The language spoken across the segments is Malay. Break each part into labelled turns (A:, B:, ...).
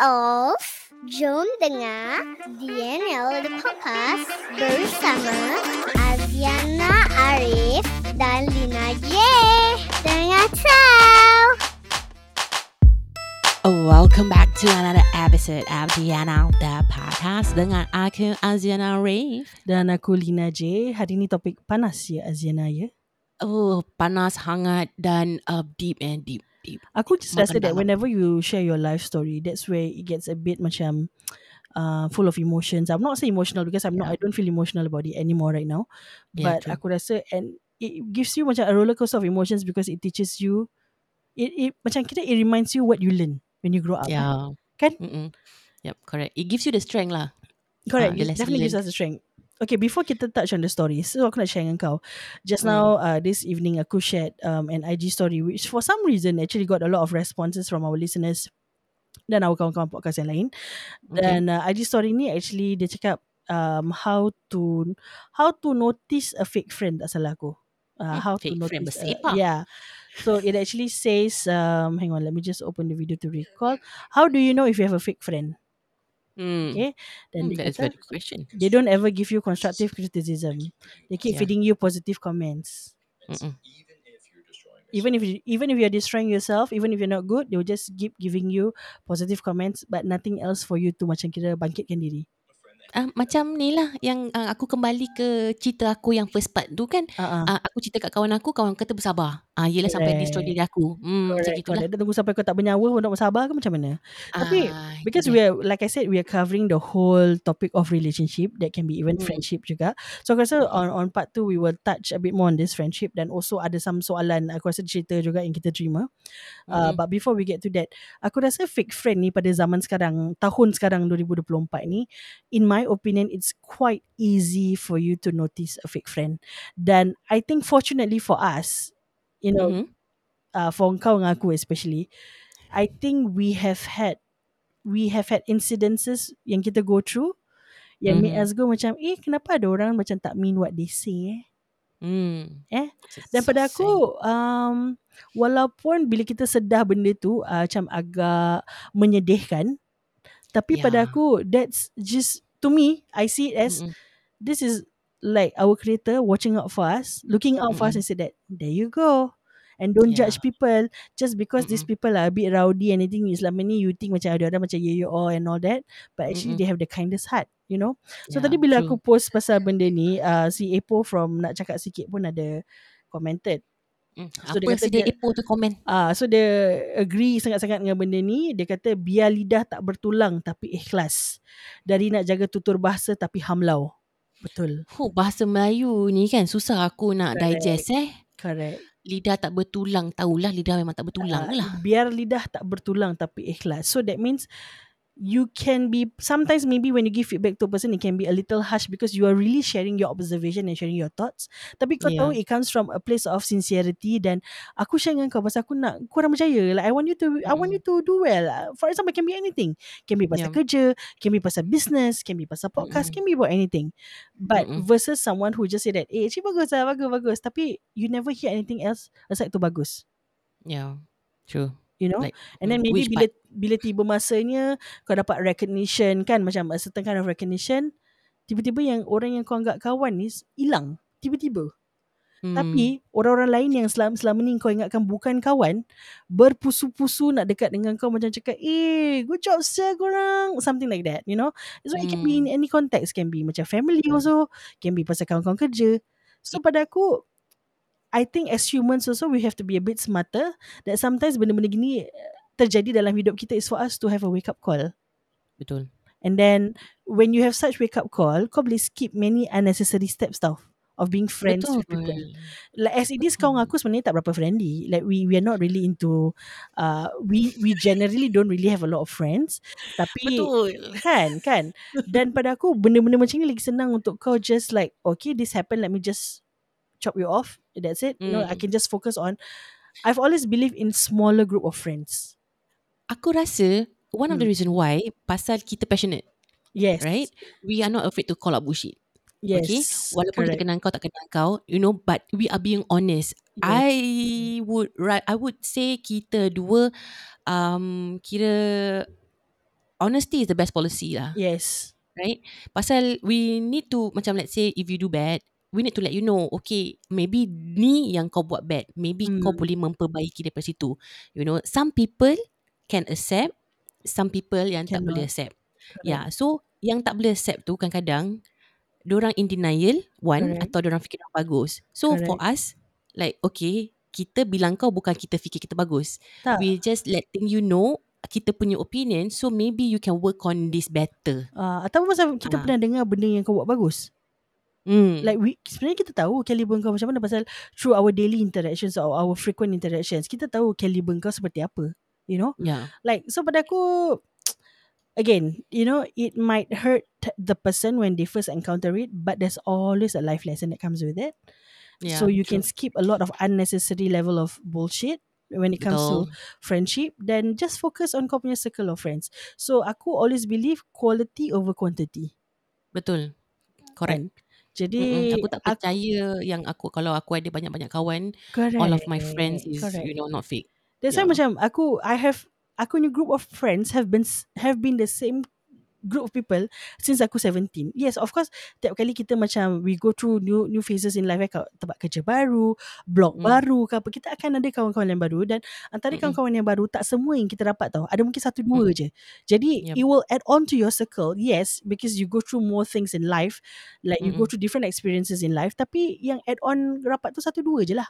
A: of Jom dengar DNL The Podcast bersama Aziana Arif dan Lina J. Dengar tahu.
B: Welcome back to another episode of Diana The Podcast dengan aku Aziana Reef.
C: Dan aku Lina J. Hari ni topik panas ya Aziana ya.
B: Oh, panas, hangat dan uh, deep and deep, deep.
C: Aku just
B: Makan
C: rasa that whenever you share your life story, that's where it gets a bit macam uh, full of emotions. I'm not saying emotional because I'm not. I don't feel emotional about it anymore right now.
B: Yeah,
C: but
B: true.
C: aku rasa and it gives you macam a roller coaster of emotions because it teaches you. It it macam kita it reminds you what you learn when you grow up.
B: Yeah.
C: Kan?
B: Mm-mm. Yep, correct. It gives you the strength lah.
C: Correct.
B: Ah,
C: it definitely gives us the strength. Okay, before kita touch on the story, so aku nak share dengan kau. Just
B: Mm.
C: now, uh, this evening, aku shared um, an IG story which for some reason actually got a lot of responses from our listeners dan our kawan-kawan podcast yang lain.
B: Okay.
C: Dan uh, IG story ni actually dia cakap um, how to how to notice a fake friend tak salah aku. Uh,
B: Hmm,
C: how
B: fake
C: to
B: friend
C: notice.
B: bersepah.
C: yeah. So it actually says, um, hang on, let me just open the video to recall. How do you know if you have a fake friend?
B: Hmm.
C: Okay. Then dia
B: that's a good question.
C: they don't ever give you constructive criticism. They keep
B: Yeah.
C: feeding you positive comments.
B: Mm-mm.
C: Even if you, even if you're destroying yourself, even if you're not good, they will just keep giving you positive comments, but nothing else for you to macam kira bangkitkan diri.
B: Ah, macam ni lah yang uh, aku kembali ke cerita aku yang first part tu kan.
C: Uh-uh.
B: Uh, aku cerita kat kawan aku, kawan kata bersabar. Ah, yelah sampai destroy
C: Correct.
B: diri aku. Hmm, macam
C: Correct,
B: gitulah.
C: correct. Dia tunggu sampai kau tak bernyawa pun nak bersabar ke macam mana? Tapi
B: Ah, itu
C: because
B: dia.
C: we are like I said we are covering the whole topic of relationship that can be even
B: Hmm.
C: friendship juga. So aku rasa on on part 2 we will touch a bit more on this friendship dan also ada some soalan aku rasa cerita juga yang kita terima. Uh,
B: Mm-mm.
C: but before we get to that, aku rasa fake friend ni pada zaman sekarang, tahun sekarang 2024 ni, in my opinion, it's quite easy for you to notice a fake friend. Dan I think fortunately for us, you know,
B: Mhm.
C: uh, for kau dengan aku especially, I think we have had we have had incidences yang kita go through yang make
B: Mhm.
C: us go macam eh kenapa ada orang macam tak mean what they say eh
B: Hmm.
C: Eh? Dan pada aku um, walaupun bila kita sedar benda tu uh, macam agak menyedihkan tapi pada
B: Yeah.
C: aku that's just to me I see it as
B: Mm-mm.
C: this is like our creator watching out for us looking out for us and say that there you go and don't
B: Yeah.
C: judge people just because these
B: Mm-mm.
C: people are a bit rowdy and anything selama ni you think macam ada orang macam yeah you all and all that but actually
B: Mm-mm.
C: they have the kindest heart you know So
B: Yeah,
C: tadi bila
B: true.
C: aku post pasal benda ni, uh, si Epo from nak cakap sikit pun ada commented.
B: Hmm.
C: So dia
B: Apa
C: kata
B: si dia
C: dia-
B: Epo tu komen?
C: Ah, uh, so dia agree sangat-sangat dengan benda ni. Dia kata biar lidah tak bertulang tapi ikhlas. Dari nak jaga tutur bahasa tapi hamlau. Betul.
B: Oh, bahasa Melayu ni kan susah aku nak
C: Correct.
B: digest eh.
C: Correct.
B: Lidah tak bertulang. Tahulah lidah memang tak bertulang
C: Ah,
B: lah.
C: Biar lidah tak bertulang tapi ikhlas. So that means you can be sometimes maybe when you give feedback to a person it can be a little harsh because you are really sharing your observation and sharing your thoughts tapi kau
B: Yeah.
C: tahu it comes from a place of sincerity dan aku share dengan kau pasal aku nak kau orang berjaya like I want you to I want you to do well for example it can be anything can be pasal
B: Yeah.
C: kerja can be pasal business can be pasal podcast
B: Mm-mm.
C: can be about anything but
B: Mm-mm.
C: versus someone who just say that eh actually bagus lah bagus bagus tapi you never hear anything else aside tu bagus
B: Yeah. True.
C: You know
B: Like,
C: And then maybe bila bila tiba masanya kau dapat recognition kan macam a certain kind of recognition tiba-tiba yang orang yang kau anggap kawan ni hilang tiba-tiba.
B: Hmm.
C: Tapi orang-orang lain yang selama, selama ni kau ingatkan bukan kawan berpusu-pusu nak dekat dengan kau macam cakap eh good job sir korang something like that you know. So it can be in
B: Hmm.
C: any context can be macam family also can be pasal kawan-kawan kerja. So pada aku I think as humans also we have to be a bit smarter that sometimes benda-benda gini terjadi dalam hidup kita is for us to have a wake up call.
B: Betul.
C: And then when you have such wake up call, kau boleh skip many unnecessary steps tau of being friends
B: Betul.
C: with people. Like as it is kau dengan aku sebenarnya tak berapa friendly. Like we we are not really into uh we we generally don't really have a lot of friends. Tapi
B: Betul.
C: kan kan dan pada aku benda-benda macam ni lagi senang untuk kau just like okay this happened let me just chop you off that's it you know I
B: Mm.
C: can just focus on I've always believed in smaller group of friends
B: Aku rasa one of the
C: Hmm.
B: reason why pasal kita passionate,
C: yes
B: right? We are not afraid to call out bullshit.
C: yes
B: okay? Walaupun
C: correct.
B: kita kenal kau tak kenal kau, you know, but we are being honest.
C: Yes.
B: I would right I would say kita dua um kira honesty is the best policy lah.
C: Yes.
B: right? Pasal we need to macam let's say if you do bad, we need to let you know, okay, maybe ni yang kau buat bad, maybe kau
C: Hmm.
B: boleh memperbaiki daripada situ. You know, some people can accept, some people yang tak boleh
C: Cannot.
B: accept.
C: Correct.
B: Yeah, so yang tak boleh accept tu kadang-kadang orang in denial one
C: Correct.
B: atau orang fikir orang bagus. So for us like okay, kita bilang kau bukan kita fikir kita bagus.
C: Tak.
B: We just letting you know kita punya opinion so maybe you can work on this better.
C: Uh, atau pasal kita
B: Ah.
C: pernah dengar benda yang kau buat bagus.
B: Hmm.
C: Like we sebenarnya kita tahu caliber kau macam mana pasal through our daily interactions or our frequent interactions kita tahu caliber kau seperti apa. You know?
B: yeah.
C: Like so pada aku again, you know, it might hurt the person when they first encounter it, but there's always a life lesson that comes with it.
B: Yeah,
C: so you can
B: true.
C: skip a lot of unnecessary level of bullshit when it comes to
B: Betul.
C: friendship then just focus on kau punya circle of friends. So aku always believe quality over quantity.
B: Betul. Correct.
C: Jadi
B: Mm-mm. Aku tak percaya yang aku kalau aku ada banyak-banyak kawan,
C: correct.
B: all of my friends is
C: correct.
B: you know not fake.
C: That's why
B: Yeah.
C: macam aku I have aku ni group of friends have been have been the same group of people since aku 17. Yes, of course tiap kali kita macam we go through new new phases in life eh, kat tempat kerja baru, blog
B: Mm.
C: baru ke apa, kita akan ada kawan-kawan yang baru dan antara
B: Mm-mm.
C: kawan-kawan yang baru tak semua yang kita dapat tau. Ada mungkin satu dua
B: Mm.
C: je. Jadi
B: Yep.
C: it will add on to your circle. Yes, because you go through more things in life, like you go through different experiences in life, tapi yang add on rapat tu satu dua je lah.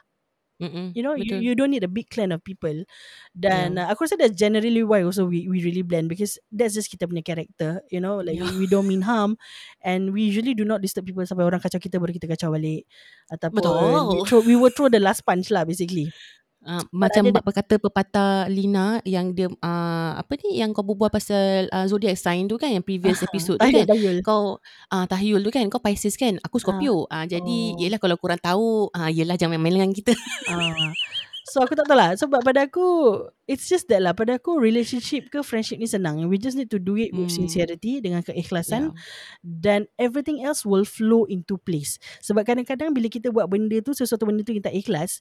B: Mm-mm.
C: You know, you,
B: Betul.
C: you don't need a big clan of people. Dan
B: Yeah.
C: uh, aku rasa that's generally why also we we really blend because that's just kita punya character. You know, like
B: Yeah.
C: we, we don't mean harm and we usually do not disturb people sampai orang kacau kita baru kita kacau balik. Ataupun
B: Betul.
C: we, throw, we will throw the last punch lah basically.
B: Uh, macam
C: ada-
B: bab berkata pepatah Lina yang dia uh, apa ni yang kau berbual pasal uh, zodiac sign tu kan yang previous episode tu
C: Tahyul,
B: kan.
C: tahyul.
B: Kau uh, tahyul tu kan kau Pisces kan aku Scorpio uh, jadi
C: Oh.
B: yelah kalau korang tahu uh, yelah jangan main-main dengan kita
C: Ah. So aku tak tahu lah Sebab pada aku It's just that lah Pada aku relationship ke friendship ni senang We just need to do it With
B: Hmm.
C: sincerity Dengan keikhlasan
B: yeah.
C: Dan everything else Will flow into place Sebab kadang-kadang Bila kita buat benda tu Sesuatu benda tu tak ikhlas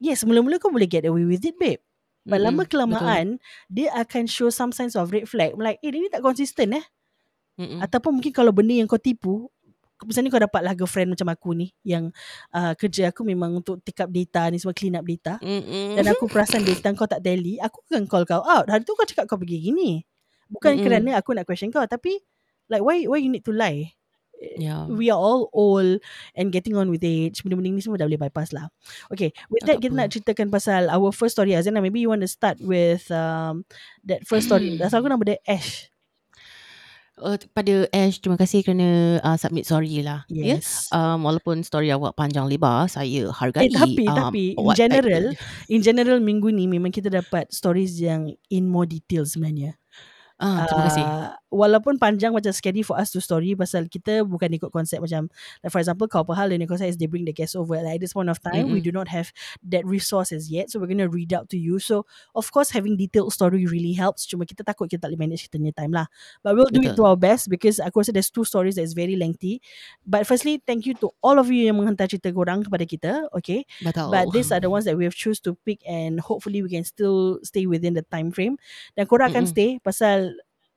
C: Yes mula-mula kau boleh get away with it babe But
B: Mm-mm,
C: lama
B: betul.
C: kelamaan Dia akan show some signs of red flag Like eh dia ni tak consistent eh
B: Mm-mm.
C: Ataupun mungkin kalau benda yang kau tipu Misalnya kau dapat lah girlfriend macam aku ni Yang uh, kerja aku memang untuk take up data ni Semua clean up data
B: Mm-mm.
C: dan aku perasan data kau tak tally, aku akan call kau out. Hari tu kau cakap kau pergi gini. Bukan
B: Mm-mm.
C: kerana aku nak question kau, tapi like why why you need to lie?
B: Yeah.
C: We are all old and getting on with age. Benda-benda ni semua dah boleh bypass lah. Okay, with that
B: Tak
C: kita
B: apa.
C: nak ceritakan pasal our first story. Azana, maybe you want to start with um, that first story. Asal aku nama dia Ash.
B: Uh, pada Ash terima kasih kerana uh, submit story lah ya
C: Yes.
B: um, walaupun story awak panjang lebar saya hargai
C: Eh, tapi
B: um,
C: tapi in general, in general minggu ni memang kita dapat stories yang in more detail sebenarnya.
B: Ah, terima kasih
C: Uh, walaupun panjang macam scary for us to story pasal kita bukan ikut konsep macam like for example kau hal dan konsep is they bring the guest over like at this point of time we
B: Mm-mm.
C: do not have that resources yet so we're going to read out to you so of course having detailed story really helps cuma kita takut kita tak boleh manage kita punya time lah but we'll do it to
B: Betul.
C: our best because aku rasa there's two stories that is very lengthy but firstly thank you to all of you yang menghantar cerita korang kepada kita okay
B: betul
C: But these are the ones that we have choose to pick and hopefully we can still stay within the time frame. Dan korang akan
B: Mm-mm.
C: stay pasal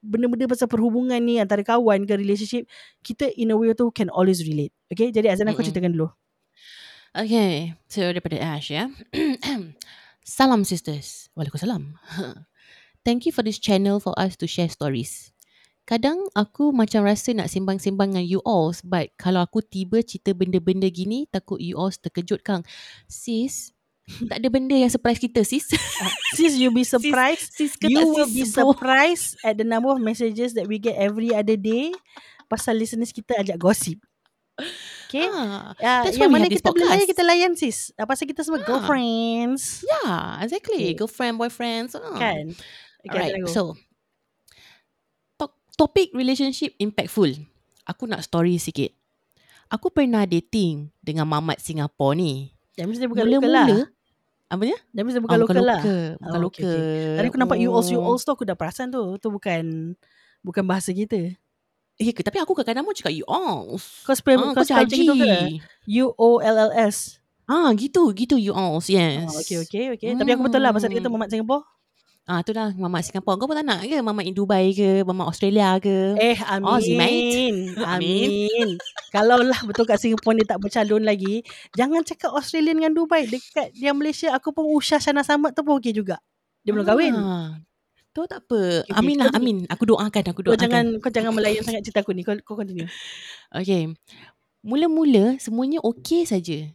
C: benda-benda pasal perhubungan ni antara kawan ke relationship kita in a way tu can always relate. Okay, jadi Azana aku
B: Mm-mm.
C: ceritakan dulu.
B: Okay, so daripada Ash ya. Salam sisters. Waalaikumsalam. Thank you for this channel for us to share stories. Kadang aku macam rasa nak sembang-sembang dengan you all but kalau aku tiba cerita benda-benda gini takut you all terkejut kang. Sis, tak ada benda yang surprise kita sis.
C: Sis, you'll be surprised.
B: sis ke
C: you will
B: sis
C: be surprised at the number of messages that we get every other day pasal listeners kita ajak gosip. Okay?
B: Ah,
C: Ya,
B: that's
C: yang
B: why we
C: mana kita boleh layan, kita layan sis. Ah, pasal kita semua
B: Ah.
C: girlfriends.
B: yeah, exactly.
C: Okay.
B: Girlfriend, boyfriend. So,
C: Kan? Okay,
B: Alright, so to- topik relationship impactful. Aku nak story sikit. Aku pernah dating dengan mamat Singapore ni.
C: That means dia bukan local lah.
B: Mula-mula apa dia?
C: That means dia
B: Ah,
C: bukan local lah.
B: Bukan
C: Ah, okay,
B: local.
C: Tadi aku nampak you all you
B: Oh.
C: all tu aku dah perasan tu. Tu bukan bukan bahasa kita.
B: Eh, ke- tapi aku kadang-kadang mau cakap you all.
C: Kau spell
B: Ah,
C: kau
B: kau
C: spell macam
B: jaji.
C: tu ke? U O L L S.
B: Ah, gitu, gitu you all. Yes.
C: Oh, okay okay okay. Tapi aku betul lah pasal dia kata
B: Hmm.
C: Mamat Singapore.
B: Ah tu dah mamak Singapura. Kau pun tak nak ke mamak in Dubai ke, mamak Australia ke?
C: Eh, amin.
B: mate.
C: Amin. Kalau lah betul kat Singapura dia tak bercalon lagi, jangan cakap Australia dengan Dubai. Dekat dia Malaysia, aku pun Usha Shana Samad tu pun okey juga. Dia belum kahwin.
B: Ah, Tu tak apa.
C: Okay,
B: Amin
C: kau
B: lah,
C: ni-
B: amin. Aku doakan, aku
C: Kau
B: doakan.
C: jangan kau jangan melayan sangat cerita aku ni. Kau kau continue.
B: Okay. Mula-mula semuanya okey saja.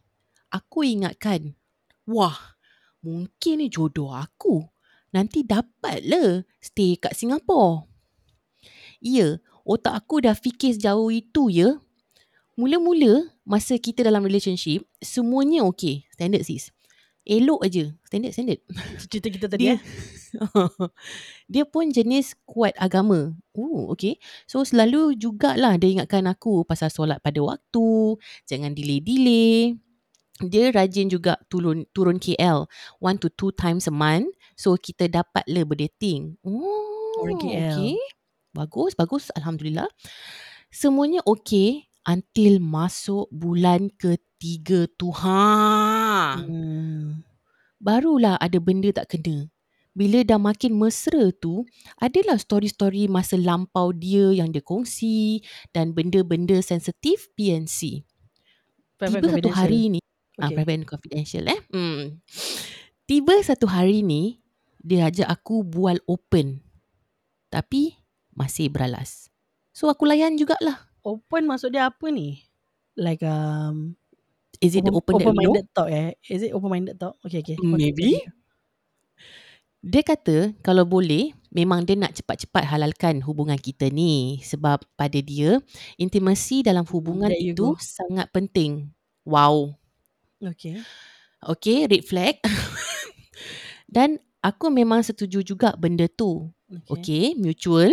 B: Aku ingatkan, wah, mungkin ni jodoh aku. Nanti dapatlah stay kat Singapura. Ya, otak aku dah fikir sejauh itu ya. Mula-mula masa kita dalam relationship, semuanya okey. Standard sis. Elok aja. Standard, standard.
C: Cerita kita tadi
B: Dia
C: eh.
B: dia pun jenis kuat agama. Oh, okay. So selalu jugalah dia ingatkan aku pasal solat pada waktu, jangan delay-delay. Dia rajin juga turun turun KL one to two times a month. So kita dapatlah berdating. Oh,
C: Turun KL.
B: okay. Bagus, bagus. Alhamdulillah. Semuanya okay until masuk bulan ketiga tu. Ha
C: Hmm.
B: barulah ada benda tak kena. Bila dah makin mesra tu, adalah story-story masa lampau dia yang dia kongsi dan benda-benda sensitif PNC. Tiba satu hari ni, okay.
C: Okay.
B: private and confidential eh. Hmm. Tiba satu hari ni, dia ajak aku bual open. Tapi masih beralas. So aku layan jugalah.
C: Open maksud dia apa ni? Like um
B: Is it the open, that we know?
C: minded talk eh? Is it open minded talk? Okay okay.
B: Maybe. Dia kata kalau boleh memang dia nak cepat-cepat halalkan hubungan kita ni sebab pada dia intimasi dalam hubungan
C: There you
B: itu
C: go.
B: sangat penting. Wow.
C: Okay.
B: Okay, red flag. Dan aku memang setuju juga benda tu.
C: Okay.
B: Okay, mutual.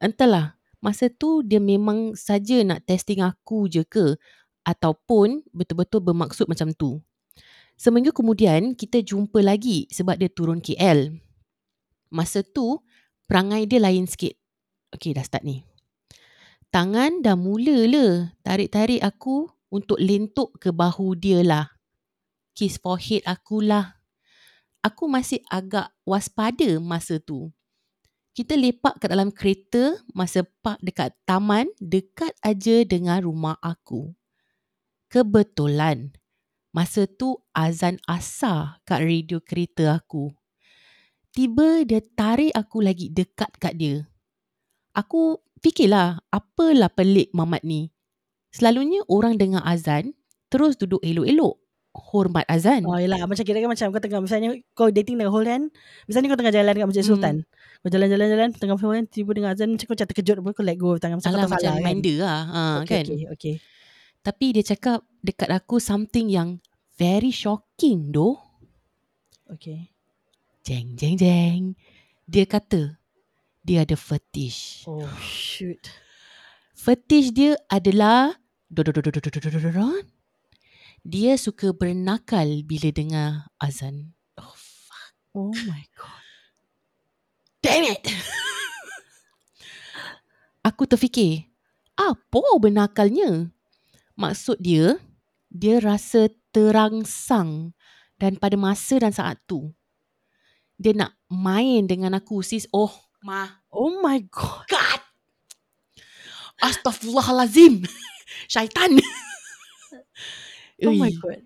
B: Entahlah, masa tu dia memang saja nak testing aku je ke ataupun betul-betul bermaksud macam tu. Seminggu kemudian kita jumpa lagi sebab dia turun KL. Masa tu perangai dia lain sikit. Okay dah start ni. Tangan dah mula le tarik-tarik aku untuk lentuk ke bahu dia lah. Kiss forehead aku lah. Aku masih agak waspada masa tu. Kita lepak kat dalam kereta masa park dekat taman dekat aja dengan rumah aku. Kebetulan masa tu azan asar kat radio kereta aku. Tiba dia tarik aku lagi dekat kat dia. Aku fikirlah apalah pelik mamat ni. Selalunya orang dengar azan terus duduk elok-elok hormat azan.
C: Oh yalah macam kira kan macam kau tengah misalnya kau dating dengan hold hand, misalnya kau tengah jalan dekat Masjid
B: hmm.
C: Sultan. Hmm. Kau jalan-jalan jalan tengah hold hand tiba dengar azan macam kau cakap terkejut pun kau let go tangan macam
B: Alah,
C: kau
B: macam
C: salah. Kan?
B: Lah, ha,
C: okay,
B: kan.
C: Okay, okay.
B: Tapi dia cakap dekat aku something yang very shocking doh.
C: Okay.
B: Jeng jeng jeng. Dia kata dia ada fetish.
C: Oh shoot.
B: Fetish dia adalah dia suka bernakal bila dengar azan. Oh fuck.
C: oh my god
B: Damn it. Aku terfikir, apa benakalnya? Maksud dia, dia rasa terangsang dan pada masa dan saat tu, dia nak main dengan aku sis. Oh my
C: oh my god
B: God. Astaghfirullahalazim. Syaitan.
C: oh my god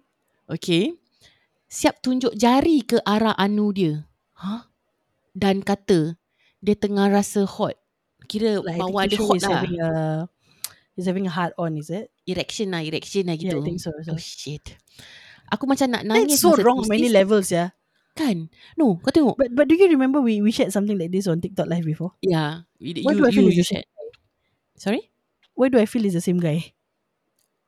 B: Okay. Siap tunjuk jari ke arah anu dia. Ha? Dan kata dia tengah rasa hot. Kira
C: like,
B: bawah
C: think
B: dia hot
C: is
B: lah.
C: having a is having a hard on is it
B: Erection lah, erection lah
C: yeah
B: gitu.
C: I think so, so.
B: Oh shit. Aku macam nak nangis
C: that's so wrong on many levels yeah
B: Kan? No, kau tengok.
C: but but do you remember we we shared something like this on TikTok live before
B: Yeah. You,
C: Why
B: you,
C: do I feel
B: you, you shared. Sorry?
C: why do I feel it's the same guy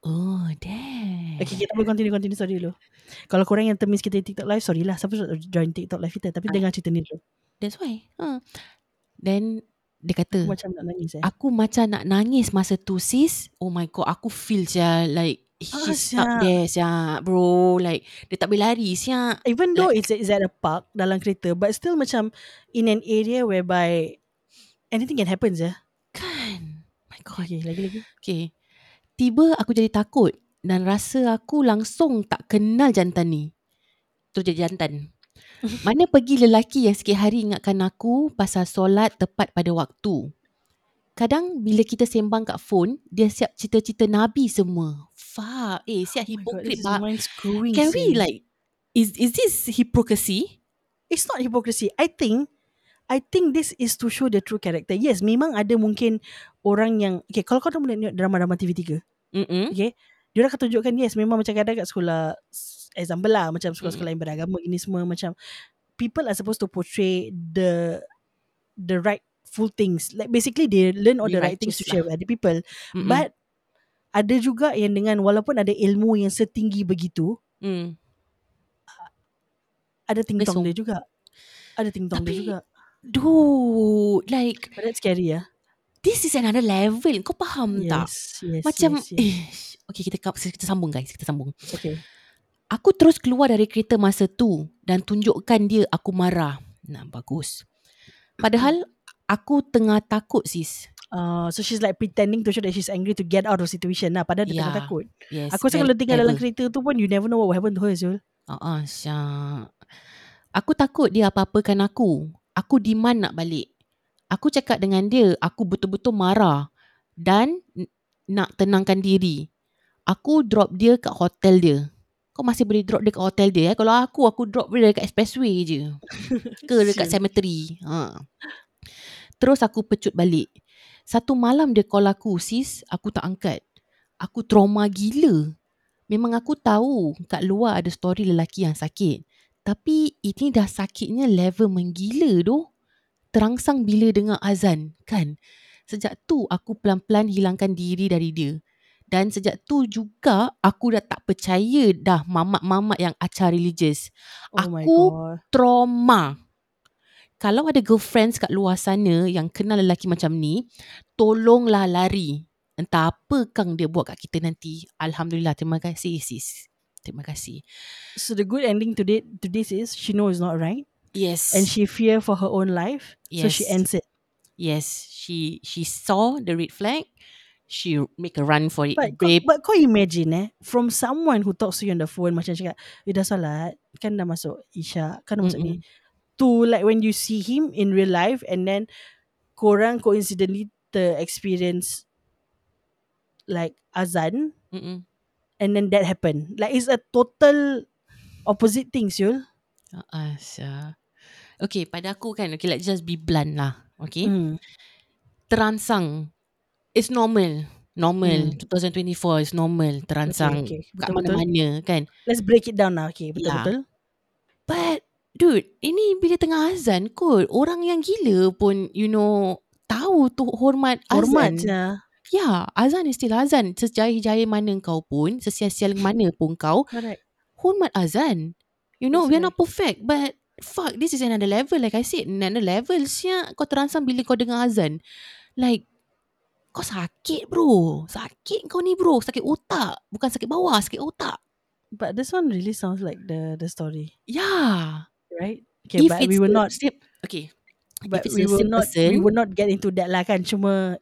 B: Oh, damn.
C: Okay, kita boleh continue continue sorry dulu. Kalau korang yang termiss kita TikTok live, sorry lah. Siapa join TikTok live kita? Tapi
B: Ah.
C: dengar cerita ni dulu.
B: That's why. Ha. Then dia kata,
C: Aku macam nak nangis eh.
B: Aku macam nak nangis masa tu sis. Oh my god, aku feel sia like
C: Ah,
B: she's
C: sia.
B: up there sia bro. Like dia tak boleh lari sia.
C: Even though it's, it's at a park dalam kereta, but still macam in an area whereby anything can happen je.
B: Kan? My god.
C: Okay, lagi-lagi.
B: Okay. Tiba aku jadi takut dan rasa aku langsung tak kenal jantan ni. Tu jadi jantan. Mana pergi lelaki yang sikit hari ingatkan aku pasal solat tepat pada waktu. Kadang bila kita sembang kat phone, dia siap cerita-cerita Nabi semua. Fuck. Eh, siap
C: Oh my God.
B: Can we like, is is this hypocrisy?
C: It's not hypocrisy. I think I think this is to show the true character. Yes, memang ada mungkin orang yang okay, kalau kau dah mula tengok drama-drama TV3,
B: Mm-mm.
C: okay, dia akan tunjukkan yes, memang macam kadang kat sekolah example lah, macam sekolah-sekolah yang beragama ini semua macam people are supposed to portray the the rightful things. Like basically they learn all the right things to share with other people.
B: Mm-mm.
C: But ada juga yang dengan walaupun ada ilmu yang setinggi begitu,
B: Mm.
C: ada ting-tong dia juga. Ada ting-tong dia juga.
B: Dude, like,
C: But that's scary ya.
B: this is another level. Kau faham tak?
C: Yes, yes,
B: Macam,
C: yes, yes.
B: ish. Okay, kita, kita sambung guys. Kita sambung.
C: Okay.
B: Aku terus keluar dari kereta masa tu dan tunjukkan dia aku marah. Nah, bagus. Padahal aku tengah takut sis.
C: Uh, so she's like pretending to show that she's angry to get out of situation lah. Padahal dia
B: Yeah.
C: tengah takut.
B: Yes.
C: Aku rasa kalau tinggal dalam kereta tu pun you never know what will happen to her Zul.
B: Ah, uh syak. Aku takut dia apa-apakan aku. Aku demand nak balik. Aku cakap dengan dia, aku betul-betul marah dan nak tenangkan diri. Aku drop dia kat hotel dia. Kau masih boleh drop dia kat hotel dia eh? Kalau aku, aku drop dia dekat expressway je. Ke dekat cemetery. Ha. Terus aku pecut balik. Satu malam dia call aku, sis, aku tak angkat. Aku trauma gila. Memang aku tahu kat luar ada story lelaki yang sakit. Tapi ini dah sakitnya level menggila doh. Terangsang bila dengar azan, kan? Sejak tu aku pelan-pelan hilangkan diri dari dia. Dan sejak tu juga aku dah tak percaya dah mamat-mamat yang acar religious.
C: Oh
B: Aku-. Trauma. Kalau ada girlfriends kat luar sana yang kenal lelaki macam ni, tolonglah lari. Entah apa kang dia buat kat kita nanti. Alhamdulillah, terima kasih sis. Terima kasih.
C: So the good ending to, this, to this is she knows it's not right
B: Yes.
C: and she fear for her own life. So she
B: Yes.
C: ends it.
B: Yes, she she saw the red flag. She make a run for it.
C: But, kau,
B: Babe,
C: but kau imagine eh From someone who talks to you on the phone Macam cakap Eh dah salat Kan dah masuk Isya Kan dah masuk ni To like when you see him In real life And then Korang coincidentally Ter-experience Like Azan
B: Mm-mm.
C: And then that happen Like it's a total Opposite thing Syul
B: Uh, Asya. Okay, pada aku kan, okay, let's just be blunt lah. Okay.
C: mm.
B: Terangsang. It's normal. Normal.
C: Hmm.
B: 2024 is normal. Terangsang.
C: Okay, okay.
B: Kat mana-mana kan.
C: Let's break it down lah Okay
B: Ya.
C: betul-betul
B: But, dude, ini bila tengah azan kot. Orang yang gila pun, you know, tahu tu hormat azan.
C: Hormat je
B: Ya, azan is still azan. Sejaya-jaya mana kau pun, sesial-sial mana pun kau,
C: Correct
B: hormat azan. You know,
C: That's
B: we're
C: right.
B: not perfect, but fuck, this is another level. Like I said, another level. Siap, kau terangsang bila kau dengar azan. Like, kau sakit bro. Sakit kau ni bro. Sakit otak. Bukan sakit bawah, sakit otak.
C: But this one really sounds like the the story
B: Yeah.
C: Right Okay
B: If
C: but
B: it's
C: we will
B: the
C: not
B: okay.
C: But
B: If it's
C: we will
B: same
C: not
B: person,
C: we will not get into that lah kan cuma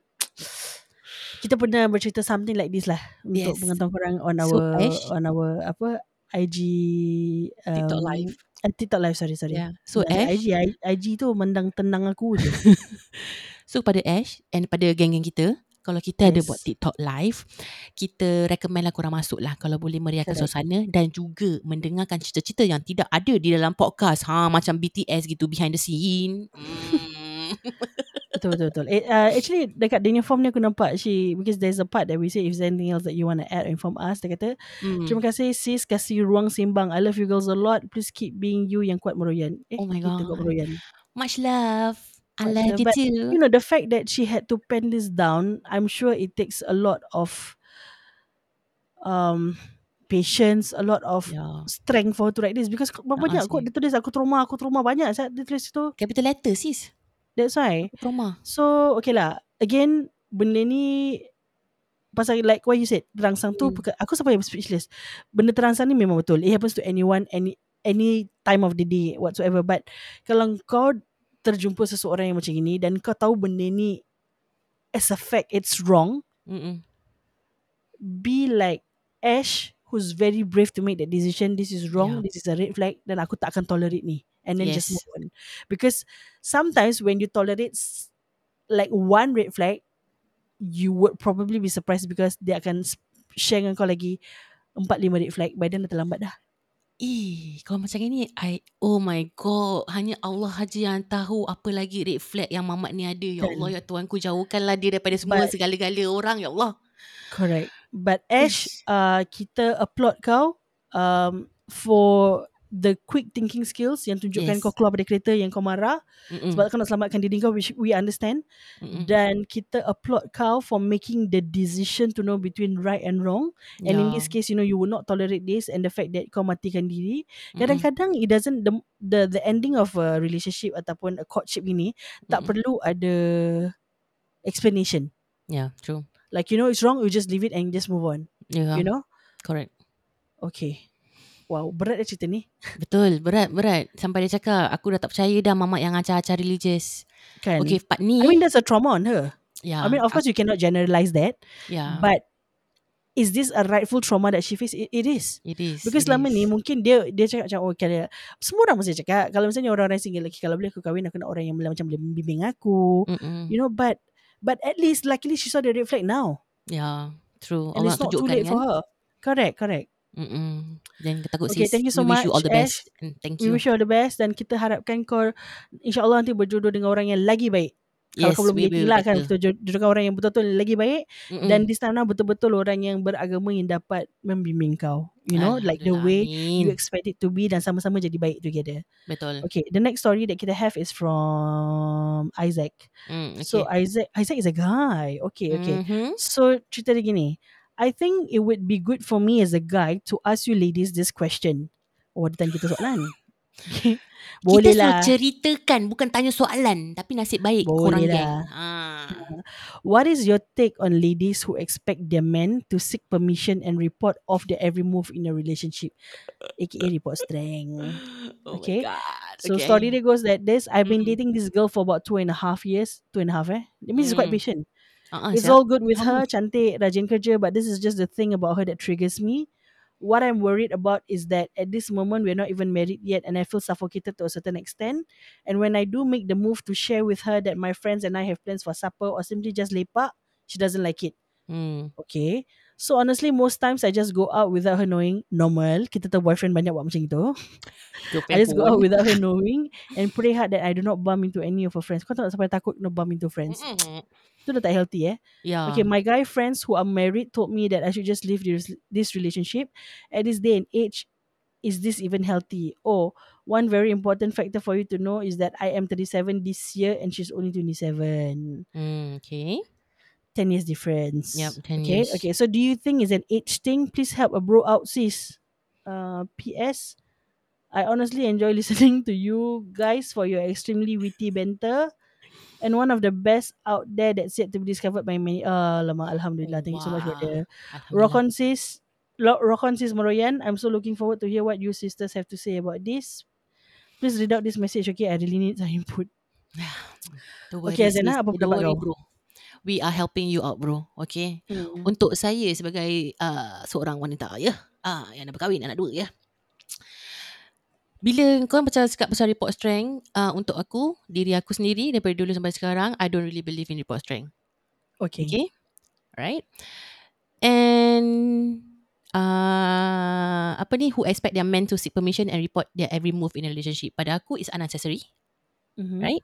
C: kita pernah bercerita something like this lah untuk
B: Yes.
C: pengetahuan korang on
B: So,
C: our
B: Ash-
C: on our apa IG um,
B: TikTok live.
C: eh, TikTok live sorry sorry
B: Yeah. So Ash,
C: IG IG tu mendang tenang aku je
B: so pada Ash and pada geng-geng kita, kalau kita ada
C: Yes.
B: buat TikTok live, kita recommend lah korang masuk lah kalau boleh meriahkan
C: Correct.
B: suasana dan juga mendengarkan cerita-cerita yang tidak ada di dalam podcast. Ha macam BTS gitu behind the scene. Hmm.
C: Betul betul betul eh, uh, actually dekat punya form ni aku nampak she because there's a part that we say if there's anything else that you want to add or inform us dia kata
B: Hmm.
C: terima kasih sis kasih ruang sembang I love you girls a lot please keep being you yang kuat meroyan eh
B: Oh my
C: kita
B: God.
C: kuat meroyan
B: Much love. I love you
C: but
B: too.
C: you know the fact that she had to pen this down i'm sure it takes a lot of um patience a lot of
B: Yeah.
C: strength for her to write this because banyak kot dia tulis aku trauma aku trauma banyak saat dia tulis tu
B: Capital letter sis.
C: That's why
B: Trauma.
C: so okay lah again benda ni pasal like what you said terangsang tu
B: Hmm.
C: bukan- aku sampai speechless benda terangsang ni memang betul it happens to anyone any any time of the day whatsoever but kalau kau terjumpa seseorang yang macam ini dan kau tahu benda ni as a fact it's wrong
B: Mm-mm.
C: be like Ash who who's very brave to make that decision. This is wrong.
B: Yeah.
C: This is a red flag. Then aku tak akan tolerate ni. And then just
B: Yes.
C: move on. Because sometimes when you tolerate like one red flag, you would probably be surprised because dia akan share dengan kau lagi empat lima red flag. By then dah terlambat dah.
B: Eh, kalau macam ni, I, oh my god, hanya Allah aja yang tahu apa lagi red flag yang mamat ni ada. Ya
C: Kan.
B: Allah, ya Tuhanku, jauhkanlah dia daripada semua
C: But-
B: segala-gala orang, ya Allah.
C: Correct. But Ash, uh, kita applaud kau um, for the quick thinking skills yang tunjukkan
B: Yes.
C: kau keluar dari kereta yang kau marah
B: Mm-mm.
C: sebab kau nak selamatkan diri kau which we understand
B: Mm-mm.
C: dan kita applaud kau for making the decision to know between right and wrong and in
B: Ya.
C: this case you know you will not tolerate this and the fact that kau matikan diri
B: Mm-mm.
C: kadang-kadang it doesn't the the the ending of a relationship ataupun a courtship ini tak
B: Mm-mm.
C: perlu ada explanation
B: Yeah, true.
C: like you know it's wrong you just leave it and just move on
B: Yeah,
C: you know
B: correct.
C: okay wow berat dah cerita ni
B: Betul, berat, berat. Sampai dia cakap, aku dah tak percaya dah mamat yang acar-acar religious.
C: kan
B: Okay, part ni.
C: I mean that's a trauma on her
B: yeah,
C: I mean of course you cannot generalize that
B: yeah,
C: but is this a rightful trauma that she faced it, it is
B: it is.
C: Because
B: it
C: selama
B: is.
C: ni mungkin dia dia cakap macam oh kalau semua orang mesti cakap kalau misalnya orang-orang single lagi kalau boleh aku kahwin aku nak orang yang macam boleh membimbing aku
B: Mm-mm.
C: you know but but at least luckily she saw the red flag now
B: Yeah, true.
C: and
B: Allah
C: it's not too late
B: kan.
C: for her correct correct
B: Mm-mm. Dan takut
C: Okay,
B: sis.
C: thank you so
B: we wish you
C: much,
B: all the
C: Ash.
B: best. And thank
C: we
B: you.
C: wish you all the best dan kita harapkan kau insyaallah nanti berjodoh dengan orang yang lagi baik kalau
B: Yes,
C: kau belum
B: we
C: dating
B: will
C: lah kan kita jo- jodohkan orang yang betul-betul lagi baik
B: Mm-mm.
C: dan time now betul-betul orang yang beragama yang dapat membimbing kau you know like the way
B: amin.
C: you expect it to be dan sama-sama jadi baik together
B: Betul.
C: Okay, the next story that kita have is from Isaac.
B: Mm, okay.
C: So Isaac, Isaac is a guy. Okay, okay.
B: Mhm.
C: So cerita dia gini. I think it would be good for me as a guy to ask you ladies this question. Oh, ada tanya kita soalan. Okay. Boleh
B: Kita
C: lah.
B: suruh ceritakan bukan tanya soalan tapi nasib baik
C: Boleh
B: korang
C: lah.
B: geng. Ha.
C: What is your take on ladies who expect their men to seek permission and report off their every move in a relationship? AKA report strength.
B: Oh
C: Okay. So
B: okay.
C: story dia goes that this. I've been
B: Mm.
C: dating this girl for about two and a half years. Two and a half eh? That means it's quite
B: Mm.
C: patient.
B: Uh-uh,
C: It's
B: siap.
C: all good with her, cantik, rajin kerja, but this is just the thing about her that triggers me. What I'm worried about is that at this moment we're not even married yet and I feel suffocated to a certain extent. And when I do make the move to share with her that my friends and I have plans for supper or simply just lepak, she doesn't like it.
B: Hmm.
C: Okay. So honestly, most times I just go out without her knowing. Normal. Kita tahu boyfriend banyak buat macam itu. I just go out without her knowing and pray hard that I do not bump into any of her friends. Kau tak sampai takut no bump into friends.
B: Mm-mm.
C: Itu dah tak healthy eh.
B: Yeah.
C: Okay, my guy friends who are married told me that I should just leave this, this relationship. At this day and age, is this even healthy? Oh, one very important factor for you to know is that I am 37 this year and she's only 27.
B: Hmm, okay.
C: 10 years difference.
B: Yep, 10
C: okay,
B: years.
C: Okay, so do you think it's an age thing? Please help a bro out, sis. Uh, P.S. I honestly enjoy listening to you guys for your extremely witty banter. And one of the best out there that's yet to be discovered by many. Uh, lama, Alhamdulillah. Thank you so much for
B: Wow.
C: the
B: Alhamdulillah.
C: Rock on sis. Lo- Rock on sis. I'm so looking forward to hear what you sisters have to say about this. Please read out this message, okay? I really need some input. Okay, Azana, apa pendapat kau?
B: bro. We are helping you out, bro. Okay.
C: Hmm.
B: Untuk saya sebagai uh, seorang wanita, ya. Ah, yang dah berkahwin, anak dua, ya. Bila kau macam cakap pasal report strength, uh, untuk aku, diri aku sendiri daripada dulu sampai sekarang, I don't really believe in report strength.
C: Okay.
B: Okay. Right. And uh, apa ni who expect their men to seek permission and report their every move in a relationship. Pada aku is unnecessary.
C: Mhm.
B: Right?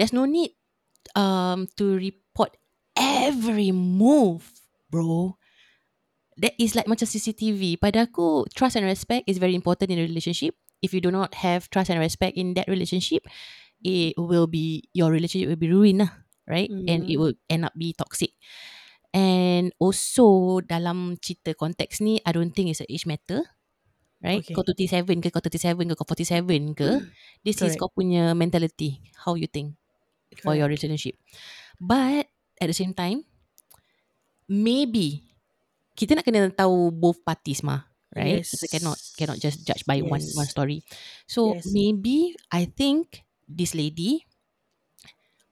B: There's no need um to report every move, bro. That is like macam CCTV. Pada aku, trust and respect is very important in a relationship. If you do not have trust and respect in that relationship, it will be your relationship will be ruined lah, right? And it
C: Mhm.
B: will end up be toxic. And also dalam cerita konteks ni, I don't think it's a age matter. Right?
C: Okay.
B: Kau 27 ke, kau 37 ke, kau 47 ke. This is
C: Correct.
B: kau punya mentality. How you think for your relationship. But at the same time, maybe kita nak kena tahu both parties mah, right?
C: Yes.
B: Kita cannot cannot just judge by one
C: Yes.
B: one story. So
C: Yes.
B: maybe I think this lady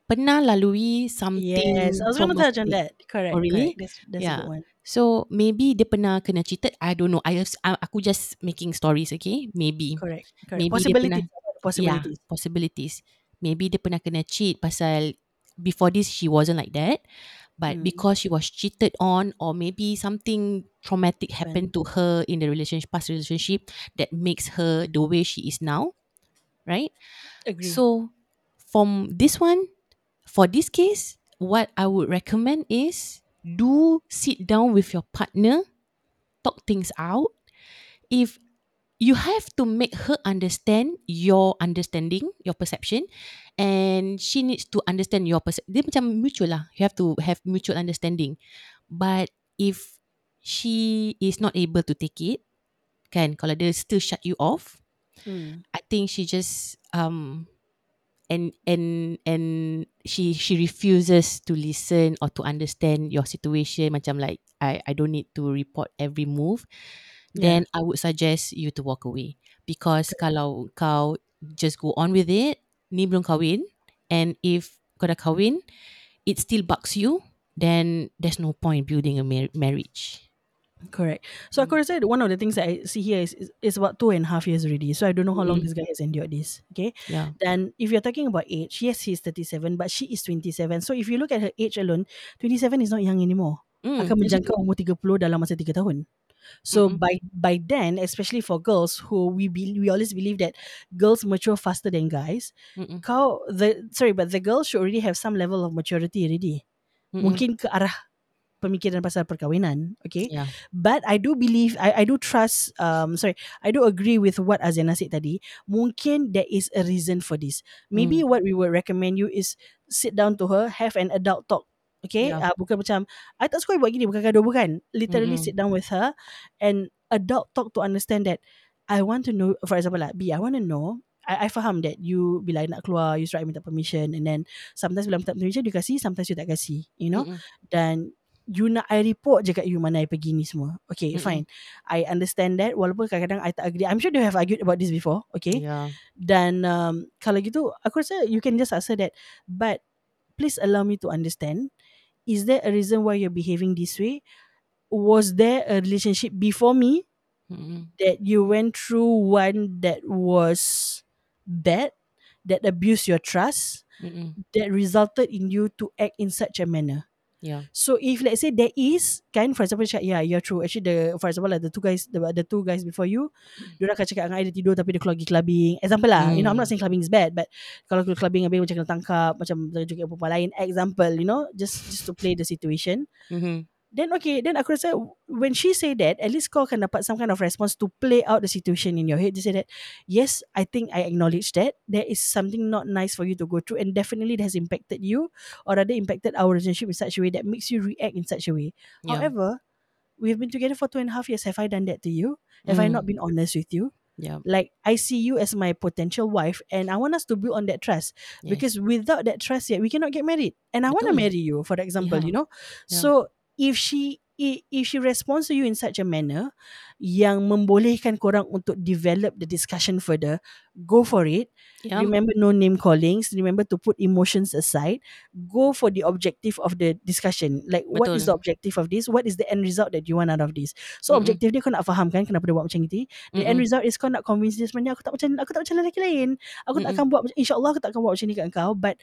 B: pernah lalui something
C: Yes, I was going to touch on that. Correct.
B: Oh, really?
C: correct. That's, that's
B: Yeah.
C: a good one.
B: So maybe dia pernah kena cheated. I don't know. I I- aku just making stories, okay? Maybe.
C: Correct. correct.
B: Maybe dia
C: Possibilities.
B: pernah-
C: Possibilities.
B: Yeah, possibilities. Maybe dia pernah kena cheat pasal before this she wasn't like that. But
C: Hmm.
B: because she was cheated on or maybe something traumatic happened to her in the relationship past relationship that makes her the way she is now. Right?
C: Agree.
B: So from this one, for this case, what I would recommend is do sit down with your partner, talk things out. If you have to make her understand your understanding, your perception, and she needs to understand your perception. Dia macam mutual lah. You have to have mutual understanding. But if she is not able to take it, kan, kalau dia still shut you off,
C: Hmm.
B: I think she just um and and and she she refuses to listen or to understand your situation macam like I I don't need to report every move then I would suggest you to walk away because kalau kau just go on with it ni belum kahwin and if kau dah kahwin it still bugs you then there's no point building a mar- marriage
C: Correct. So aku rasa one of the things that I see here is, is is about two and a half years already. So I don't know how long
B: Mm.
C: this guy has endured this. Okay.
B: yeah
C: Then if you're talking about age, yes, he's 37, but she is 27. So if you look at her age alone, 27 is not young anymore.
B: mm,
C: Akan menjangkau umur 30 dalam masa 3 tahun. So
B: Mm-mm.
C: by by then, especially for girls who we be, we always believe that girls mature faster than guys.
B: Mm-mm.
C: Kau the sorry, but the girl should already have some level of maturity already.
B: Mm-mm.
C: Mungkin ke arah pemikiran pasal perkahwinan, okay?
B: yeah
C: But I do believe, I, I do trust, um, sorry, I do agree with what Azena said tadi. Mungkin there is a reason for this. Maybe what we would recommend you is sit down to her, have an adult talk. Okay,
B: Yeah.
C: uh, bukan macam I tak suka buat gini, bukan gaduh bukan. Literally
B: Mm-mm.
C: sit down with her and adult talk to understand that I want to know, for example lah, B, I want to know I, I faham that you bila I nak keluar you I minta permission and then sometimes bila minta permission you kasih sometimes you tak kasih you know
B: Mm-mm.
C: dan you nak I report je kat you mana I pergi ni semua. Okay,
B: Mm-mm.
C: fine. I understand that walaupun kadang-kadang I tak agree. I'm sure they have argued about this before. Okay.
B: yeah
C: Dan um, kalau gitu, aku rasa you can just ask her that. But please allow me to understand. Is there a reason why you're behaving this way? Was there a relationship before me
B: Mm-mm.
C: that you went through one that was bad, that abused your trust,
B: Mm-mm.
C: that resulted in you to act in such a manner?
B: Yeah.
C: So if let's say there is kan for example cakap yeah you're true. Actually the for example like the two guys the, the two guys before you dia akan cakap dengan I dia tidur tapi dia keluar pergi clubbing. Example lah you know I'm not
B: Hmm.
C: saying clubbing is bad but kalau keluar clubbing habis macam kena tangkap macam juga perempuan lain example you know just just to play the situation.
B: Mm-hmm.
C: Then okay then aku rasa when she say that at least kau akan dapat some kind of response to play out the situation in your head to say that yes I think I acknowledge that. There is something not nice for you to go through and definitely it has impacted you or rather impacted our relationship in such a way that makes you react in such a way.
B: Yeah.
C: However we've been together for two and a half years. Have I done that to you? Have I
B: Mm.
C: not been honest with you?
B: Yeah.
C: Like I see you as my potential wife and I want us to build on that trust
B: Yes.
C: because without that trust yet we cannot get married. And I want to marry you for example
B: Yeah.
C: you know?
B: Yeah.
C: so if she if she responds to you in such a manner yang membolehkan korang untuk develop the discussion further go for it.
B: Yeah.
C: Remember no name callings remember to put emotions aside. Go for the objective of the discussion. Like what is the
B: Betul.
C: objective of this? What is the end result that you want out of this? So
B: Mm-mm.
C: objective dia kau nak faham kan kenapa dia buat macam itu? The end
B: Mm-mm.
C: result is kau nak convince dia sebenarnya aku tak macam aku tak macam lelaki lain. Aku tak
B: Mm-mm.
C: akan buat insyaallah aku tak akan buat macam ni kat kau but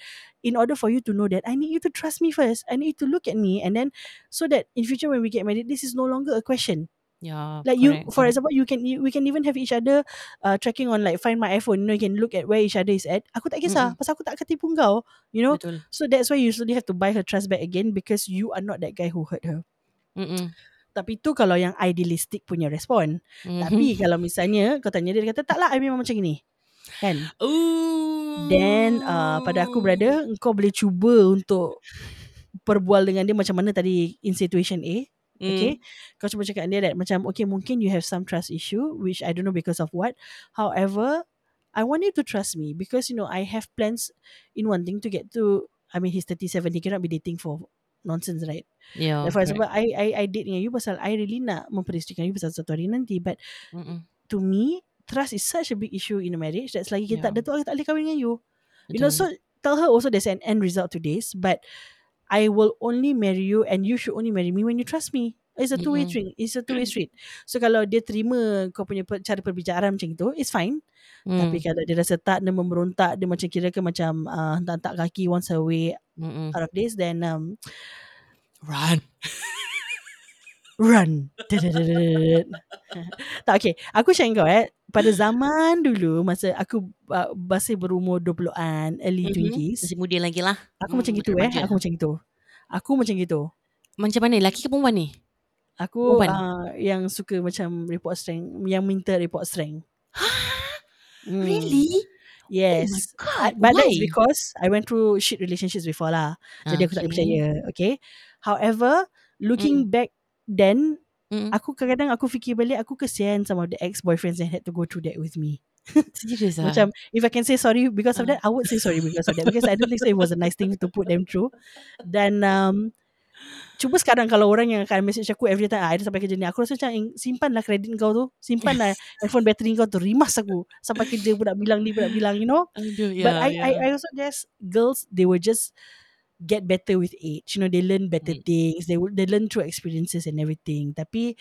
C: in order for you to know that I need you to trust me first. I need you to look at me. And then so that in future when we get married this is no longer a question
B: yeah
C: like you
B: correct,
C: for
B: correct.
C: example you can you, we can even have each other uh, tracking on like find my iphone you know you can look at where each other is at aku tak kisah
B: Mm-mm.
C: pasal aku tak akan tipu kau you know
B: betul
C: so that's why you usually have to buy her trust back again because you are not that guy who hurt her
B: Mm-mm.
C: tapi tu kalau yang idealistic punya respon
B: Mhm.
C: tapi kalau misalnya kau tanya dia dia kata tak lah I memang macam ni kan
B: Ooh.
C: then uh, pada aku brother kau boleh cuba untuk perbual dengan dia macam mana tadi in situation A
B: Mm.
C: Okay Kau cuba cakap dia that Macam okay mungkin you have some trust issue Which I don't know because of what However I want you to trust me Because you know I have plans In wanting to get to I mean he's 37 He cannot be dating for Nonsense right
B: yeah
C: like, For example I, I I date dengan you Pasal I really nak Memperisterikan you Pasal satu hari nanti But
B: Mm-mm.
C: to me Trust is such a big issue In a marriage That's lagi kita tak ada
B: Yeah.
C: tu Aku tak boleh kahwin dengan you You know
B: Betul.
C: so tell her also there's an end result to this, but I will only marry you and you should only marry me when you trust me. It's a two way
B: Mm-mm.
C: street. It's a two way street. So kalau dia terima kau punya per- cara perbicaraan macam itu, it's fine.
B: Mm.
C: Tapi kalau dia rasa tak, dia memberontak, dia macam kira ke macam uh, hentak-hentak kaki wants her way
B: Mm-mm.
C: out of this, then um,
B: Run.
C: run. Tak okay. Aku share kau eh. Pada zaman dulu masa aku uh, masih berumur 20-an, early
B: Mhm.
C: 20s,
B: Masih muda lagi lah.
C: aku macam
B: Hmm,
C: gitu eh. Aku macam gitu. Aku macam gitu.
B: Macam mana? Lelaki ke perempuan ni?
C: Aku
B: Perempuan?
C: uh, yang suka macam report strength, yang minta report strength. Hmm.
B: Really?
C: Yes.
B: Oh my god.
C: But
B: Why?
C: that's because I went through shit relationships before lah. Jadi aku tak
B: Okay.
C: percaya. Okay. However, looking back then,
B: Mm.
C: aku kadang-kadang aku fikir balik, aku kesian sama the ex-boyfriends that had to go through that with me.
B: Serius ah?
C: Macam, if I can say sorry because of
B: Ah.
C: that, I would say sorry because of that. Because I don't think so it was a nice thing to put them through. Dan, um, cuba sekarang kalau orang yang akan message aku every time, ah, sampai kerja ni, aku rasa macam, "Eh, simpanlah kredit kau tu. Simpanlah handphone battery kau tu. Rimas aku. Sampai kerja budak bilang ni, budak bilang, you know.
B: Aduh, ya,
C: But I,
B: ya.
C: I, I also guess girls they will just get better with age. You know, they learn better
B: Mm.
C: things. They will they learn through experiences and everything. Tapi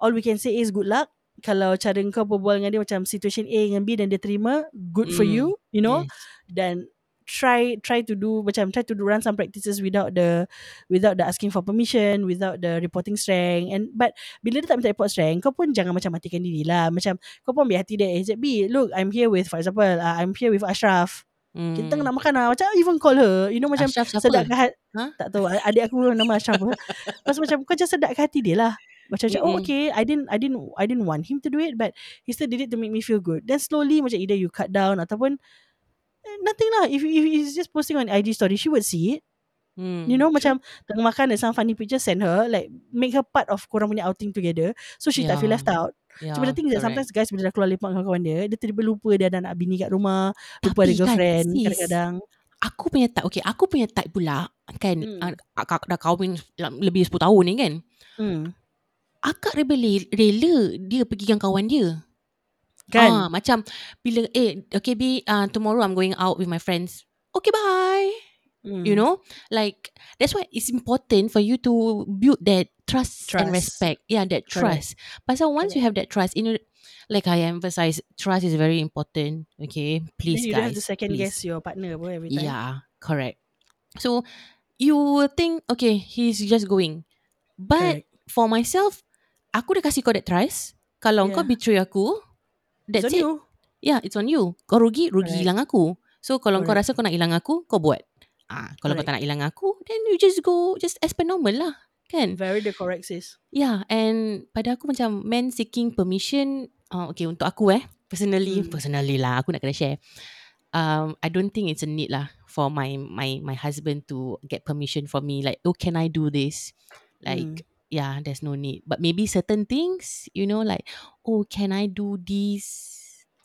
C: all we can say is good luck. Kalau cara kau berbual dengan dia macam situation A dengan B dan dia terima, good for
B: Mm.
C: you, you know.
B: Yes.
C: Dan try try to do macam try to do run some practices without the without the asking for permission, without the reporting strength. And but bila dia tak minta report strength, kau pun jangan macam matikan diri lah. Macam kau pun ambil hati dia. Eh, B, look, I'm here with, for example, uh, I'm here with Ashraf.
B: Mm.
C: Kita tengah nak makan lah Macam even call her You know macam
B: Ashraf siapa?
C: Sedapkan hati
B: Ha?
C: Tak tahu Adik aku nama Ashraf Lepas macam Kau just sedapkan hati dia lah Macam macam oh
B: Mm-mm.
C: okay I didn't I didn't I didn't want him to do it But he still did it to make me feel good Then slowly macam Either you cut down Ataupun eh, Nothing lah If, if he's just posting on IG story She would see it
B: Mm.
C: You know macam Tengah makan There's some funny pictures Send her Like make her part of Korang punya outing together So she tak feel
B: Yeah.
C: left out
B: yeah,
C: Cuma the thing is that
B: correct.
C: Sometimes guys Bila dah keluar lepak dengan kawan dia Dia tiba-tiba lupa Dia ada anak bini kat rumah Lupa ada
B: Tapi kan,
C: girlfriend
B: sis,
C: Kadang-kadang
B: Aku punya type Okay aku punya type pula Kan
C: Hmm.
B: mm. Akak dah kahwin Lebih 10 tahun ni kan
C: hmm.
B: Akak rela, rela Dia pergi dengan kawan dia
C: Kan
B: ah, Macam Bila Eh okay B uh, Tomorrow I'm going out with my friends Okay bye You know Like That's why it's important For you to Build that Trust, and
C: Trust.
B: respect Yeah that
C: Correct.
B: trust Pasal once you have that trust You know Like I emphasize Trust is very important Okay Please
C: Then you don't
B: guys
C: have to second
B: please.
C: guess your partner every time.
B: Yeah, correct. So you will think, okay, he's just going. But
C: Correct.
B: for myself, aku dah kasih kau that trust. Kalau
C: Yeah.
B: kau betray aku,
C: It's
B: that's
C: on
B: it.
C: you.
B: Yeah, it's on you. Kau rugi, rugi
C: Correct.
B: hilang aku. So kalau kau
C: Correct.
B: rasa kau nak hilang aku, kau buat. Ah, kalau kau
C: Correct.
B: tak nak hilang aku, then you just go just as per normal lah. Kan?
C: Very the correct sis.
B: Yeah, and pada aku macam men seeking permission, uh, okay untuk aku eh, personally,
C: Hmm.
B: personally lah, aku nak kena share. Um, I don't think it's a need lah for my my my husband to get permission from me. Like, oh, can I do this? Like,
C: Hmm.
B: yeah, there's no need. But maybe certain things, you know, like, oh, can I do this?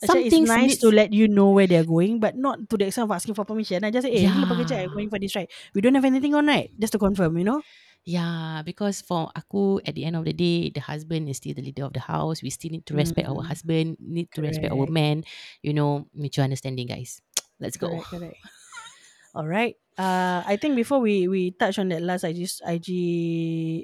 B: Some
C: Actually, it's
B: things
C: nice
B: needs-
C: to let you know where they're going, but not to the extent of asking for permission. I just say, eh, yeah. lepas kerja,
B: Yeah.
C: I'm going for this, right? We don't have anything on, right? Just to confirm, you know?
B: Yeah, because for aku, at the end of the day, the husband is still the leader of the house. We still need to respect our
C: Mm.
B: husband, need to respect our
C: Correct.
B: man. You know, mutual understanding, guys. Let's go.
C: Correct, correct. All right. Uh, I think before we we touch on that last IG IG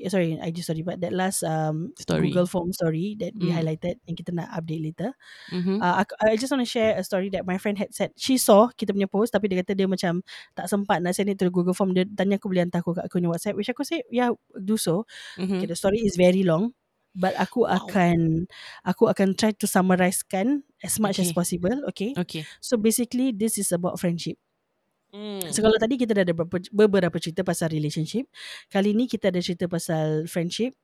C: eh, sorry IG story but that last um
B: Story.
C: Google form story that we
B: Mm.
C: highlighted and kita nak update later.
B: Mm-hmm.
C: Uh, aku, I just want to share a story that my friend had said. She saw kita punya post tapi dia kata dia macam tak sempat nak send it to Google form. Dia tanya aku boleh hantar aku kat aku punya WhatsApp. Which aku say, yeah, do so.
B: mm-hmm.
C: Okay, the story is very long. But aku
B: Wow.
C: akan aku akan try to summarizekan as much as
B: Okay.
C: possible. Okay.
B: Okay.
C: So basically this is about friendship.
B: Mm.
C: So kalau tadi kita dah ada beberapa, beberapa cerita pasal relationship, kali ni kita ada cerita pasal friendship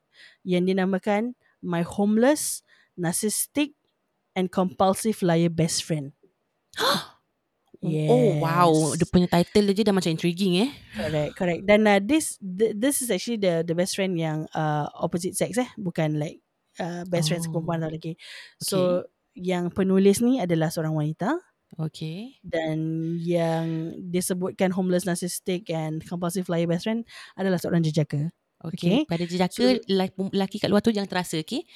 C: yang dinamakan My Homeless, Narcissistic and Compulsive Liar Best Friend.
B: Oh wow,
C: Yes.
B: dia punya title je dah macam intriguing eh.
C: Correct, correct. Dan uh, this th- this is actually the the best friend yang uh, opposite sex eh, bukan like uh, best friends
B: Oh.
C: perempuan tau lagi. So yang penulis ni adalah seorang wanita
B: Okay.
C: dan yang disebutkan homeless, narcissistic and compulsive liar best friend adalah seorang jejaka.
B: Okay.
C: Okay.
B: Pada jejaka
C: So-
B: lelaki, kat luar tu jangan terasa, okay?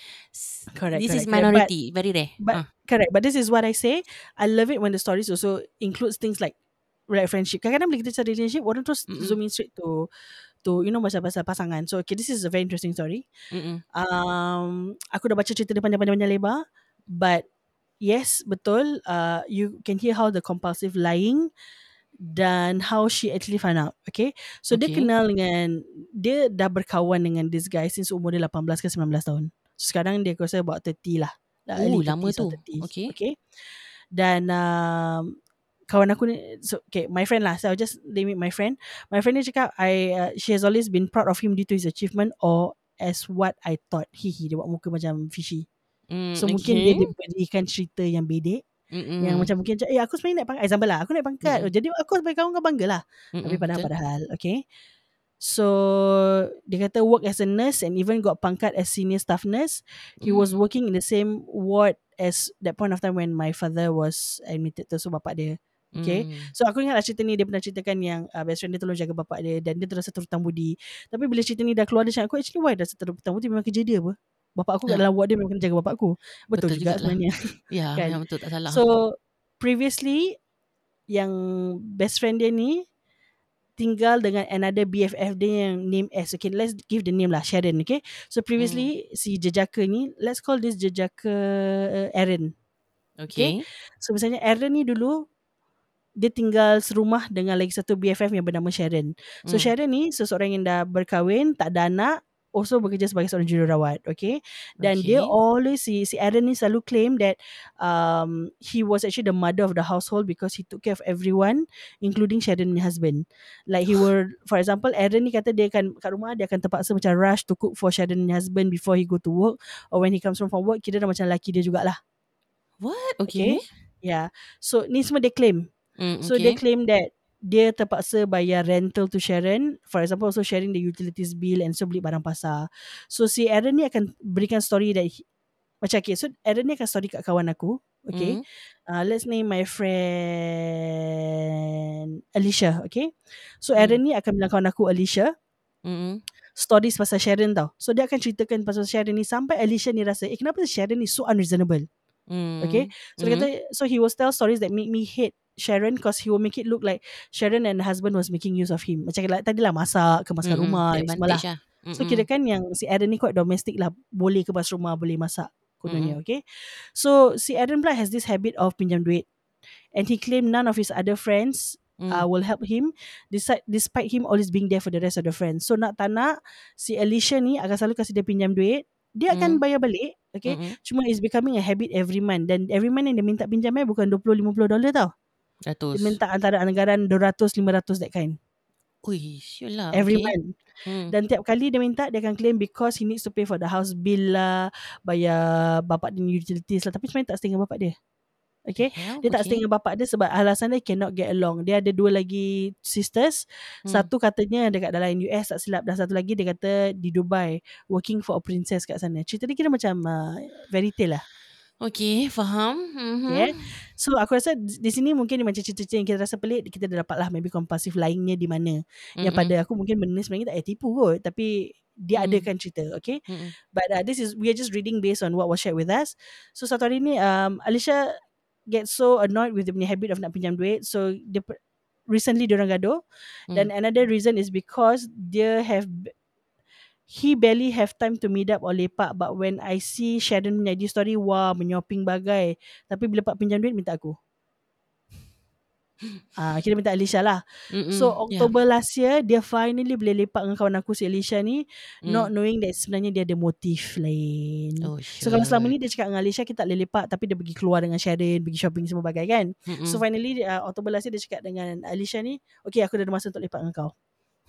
C: Correct,
B: This is
C: correct, correct.
B: minority, very rare.
C: But
B: Ah.
C: correct, but this is what I say. I love it when the stories also includes things like like friendship. Kadang-kadang bila kita cakap relationship, orang terus
B: Mm-mm.
C: zoom in straight to to you know macam pasal pasangan. So okay, this is a very interesting story.
B: Mm-mm.
C: Um, aku dah baca cerita dia panjang-panjang lebar, but yes, betul. Uh, you can hear how the compulsive lying dan how she actually found out. Okay, so dia
B: Okay.
C: kenal dengan dia dah berkawan dengan this guy since umur dia 18 ke 19 tahun. So, sekarang dia aku rasa about 30 lah.
B: Oh, lama
C: 30s or
B: tu.
C: 30s.
B: Okay.
C: okay. Dan um, kawan aku ni so, okay my friend lah so I'll just name it my friend my friend ni cakap I uh, she has always been proud of him due to his achievement or as what I thought he he dia buat muka macam fishy
B: Mm,
C: so mungkin
B: okay.
C: dia diberikan cerita yang bedek
B: Mm-mm.
C: yang macam mungkin eh aku sebenarnya naik pangkat example lah aku naik pangkat
B: Mm-mm.
C: jadi aku sebagai kawan kau bangga lah
B: Mm-mm,
C: tapi padahal
B: betul.
C: padahal okay so dia kata work as a nurse and even got pangkat as senior staff nurse he was
B: Mm.
C: working in the same ward as that point of time when my father was admitted to so bapak dia okay
B: Mm.
C: So aku ingat lah cerita ni Dia pernah ceritakan yang uh, Best friend dia tolong jaga bapak dia Dan dia terasa terhutang budi Tapi bila cerita ni dah keluar Dia cakap aku actually why dah terhutang budi Memang kerja dia apa Bapak aku kat
B: Ya.
C: dalam ward dia Memang kena jaga bapak aku Betul,
B: Betul
C: juga sebenarnya
B: Ya,
C: Kan?
B: yang betul tak salah.
C: So previously Yang best friend dia ni Tinggal dengan another BFF dia yang name S Okay let's give the name lah Sharon okay So previously Si jejaka ni Let's call this jejaka uh, Aaron
B: okay.
C: So misalnya Aaron ni dulu dia tinggal serumah dengan lagi satu BFF yang bernama Sharon. So
B: Mm.
C: Sharon ni seseorang yang dah berkahwin, tak ada anak, also bekerja sebagai seorang jururawat, okay? Dan dia
B: Okay.
C: always si si Aaron ni selalu claim that um he was actually the mother of the household because he took care of everyone including Sharon and husband. Like he were for example Aaron ni kata dia akan kat rumah dia akan terpaksa macam rush to cook for Sharon and husband before he go to work or when he comes home from work kira dah macam lelaki dia jugalah.
B: What?
C: Okay.
B: Okay.
C: Yeah. So ni semua dia claim.
B: Mm,
C: So
B: okay.
C: dia claim that dia terpaksa bayar rental to Sharon. For example, also sharing the utilities bill and so beli barang pasar. So si Aaron ni akan berikan story that he, macam okay, so Aaron ni akan story kat kawan aku. Okay.
B: Mm.
C: Uh, let's name my friend Alicia. Okay. So Aaron ni akan bilang kawan aku Alicia
B: Mm-mm.
C: stories pasal Sharon tau. So dia akan ceritakan pasal Sharon ni sampai Alicia ni rasa, eh kenapa Sharon ni so unreasonable?
B: Mm.
C: Okay. So dia
B: Mhm.
C: kata so he will tell stories that make me hate Sharon because he will make it look like Sharon and the husband was making use of him. Macam like, tadi lah masak, kemaskan
B: Mm-mm.
C: rumah ni semua lah.
B: Lah.
C: So kira kan yang si Aaron ni quite domestic lah. Boleh kemas rumah, boleh masak. Kononnya, okay. So si Aaron pula has this habit of pinjam duit. And he claimed none of his other friends
B: Mm.
C: uh, will help him despite, despite him always being there for the rest of the friends. So nak tak nak, si Alicia ni akan selalu kasih dia pinjam duit. Dia akan
B: Mm.
C: bayar balik. Okay.
B: Mm-mm.
C: Cuma it's becoming a habit every month. Dan every month yang dia minta pinjam eh bukan 20-50 dolar tau.
B: Ratus.
C: Dia minta antara anggaran 200-500 that kind.
B: Ui, sure lah.
C: Every
B: okay.
C: month.
B: Mm.
C: Dan tiap kali dia minta dia akan claim because he needs to pay for the house bill lah, bayar bapak dia utilities lah. Tapi sebenarnya tak stay dengan bapak dia. Okay.
B: Hell,
C: Dia tak
B: okay.
C: stay dengan bapak dia sebab alasan dia cannot get along. Dia ada dua lagi sisters.
B: Hmm.
C: Satu katanya dekat dalam US tak silap. Dan satu lagi dia kata di Dubai working for a princess kat sana. Cerita dia kira macam uh, fairy tale lah.
B: Okay, faham. Mm-hmm.
C: Yeah. So aku rasa di sini mungkin macam cerita-cerita yang kita rasa pelik. Kita dah dapat lah maybe compulsive lainnya di mana. Yang pada aku mungkin benda sebenarnya tak payah tipu kot. Tapi dia
B: Mm.
C: adakan cerita. Okay.
B: Mm-mm.
C: But uh, this is we are just reading based on what was shared with us. So satu hari ni um, Alicia get so annoyed with the punya habit of nak pinjam duit. So dia recently dia orang gaduh. Dan another reason is because dia have he barely have time to meet up or lepak but when I see Sharon punya IG story wah menyoping bagai tapi bila pak pinjam duit minta aku. Ah, kira minta Alicia lah.
B: Mm-mm.
C: So
B: Yeah.
C: Oktober last year dia finally boleh lepak dengan kawan aku si Alicia ni
B: Mm.
C: not knowing that sebenarnya dia ada motif lain.
B: Oh,
C: So kalau selama ni dia cakap dengan Alicia kita tak boleh lepak tapi dia pergi keluar dengan Sharon, pergi shopping semua bagai kan.
B: Mm-mm.
C: So finally uh, Oktober last year dia cakap dengan Alicia ni, okay aku dah ada masa untuk lepak dengan kau.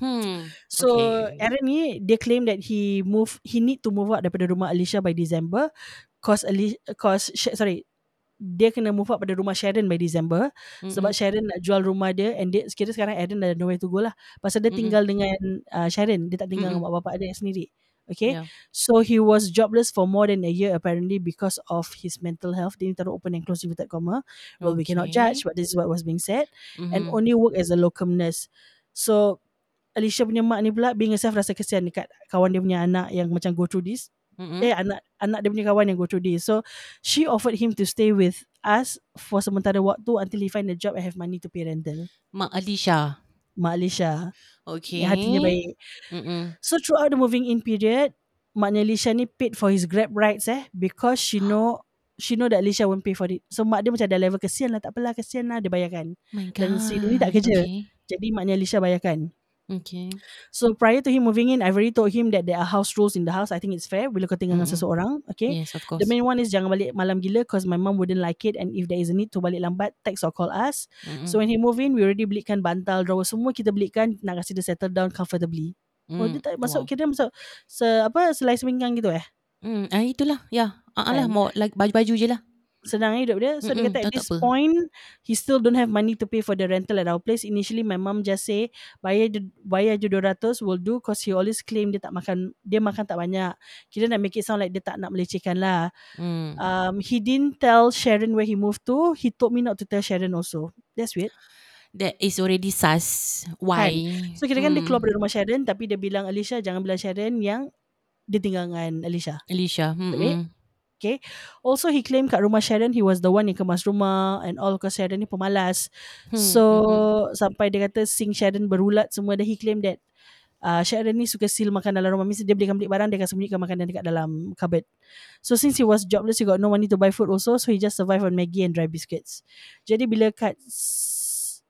B: Hmm.
C: So
B: Okay.
C: Aaron ni dia claim that he move he need to move out daripada rumah Alicia by December cause Ali cause sorry dia kena move out pada rumah Sharon by December
B: Mm-mm.
C: sebab Sharon nak jual rumah dia and dia sekira sekarang Aaron dah nowhere to go lah pasal dia
B: Mm-mm.
C: tinggal dengan uh, Sharon dia tak tinggal
B: Mm-mm.
C: dengan mak bapak dia sendiri okay
B: Yeah.
C: so he was jobless for more than a year apparently because of his mental health dia ni taruh open and close inverted comma well we cannot
B: Okay.
C: judge but this is what was being said and
B: Mhm.
C: only work as a locum nurse. So Alicia punya mak ni pula being herself rasa kesian dekat kawan dia punya anak yang macam go through this.
B: Mm-mm.
C: eh anak anak dia punya kawan yang go through this. So she offered him to stay with us for sementara waktu until he find a job and have money to pay rental.
B: Mak Alisha.
C: Mak Alicia
B: Okay.
C: yang hatinya baik.
B: Mm-mm.
C: So throughout the moving in period, maknya Alicia ni paid for his grab rides eh because she know she know that Alicia won't pay for it. So mak dia macam ada level kesian lah tak apalah kesian lah dia bayarkan.
B: My
C: Dan si ni tak kerja.
B: Okay.
C: Jadi maknya Alicia bayarkan.
B: Okay.
C: So prior to him moving in, I've already told him that there are house rules in the house. I think it's fair bila kau tinggal dengan
B: Mm-mm.
C: seseorang. Okay.
B: Yes, of course.
C: The main one is jangan balik malam gila because my mum wouldn't like it and if there is a need to balik lambat, text or call us.
B: Mm-mm.
C: So when he move in, we already belikan bantal, drawer semua kita belikan nak kasi dia settle down comfortably. Oh
B: Mm.
C: dia tak masuk
B: Wow.
C: kira masuk se apa selai seminggang gitu eh.
B: Mm. Ah, itulah. Ya. Ah, lah.
C: Kan?
B: Mau like, baju-baju je lah.
C: Senang hidup dia. So dia
B: Mm-mm,
C: kata at this
B: apa.
C: point he still don't have money to pay for the rental at our place. Initially my mum just say bayar je, bayar je 200 will do cause he always claim dia tak makan dia makan tak banyak. Kira nak make it sound like dia tak nak melecehkan lah.
B: Mm.
C: Um, he didn't tell Sharon where he moved to. He told me not to tell Sharon also. That's weird.
B: That is already sus. Why?
C: So kira kan dia
B: Mm.
C: keluar dari rumah Sharon tapi dia bilang Alicia jangan bilang Sharon yang dia tinggal dengan Alicia.
B: Alicia. Mm-mm.
C: Also he claimed kat rumah Sharon he was the one yang kemas rumah and all because Sharon ni pemalas.
B: Hmm,
C: So
B: mm-mm.
C: sampai dia kata sink Sharon berulat semua dan he claim that uh, Sharon ni suka seal makan dalam rumah. Mesti dia belikan beli barang dia akan sembunyikan makanan dekat dalam cupboard. So since he was jobless he got no money to buy food also so he just survive on Maggie and dry biscuits. Jadi bila kat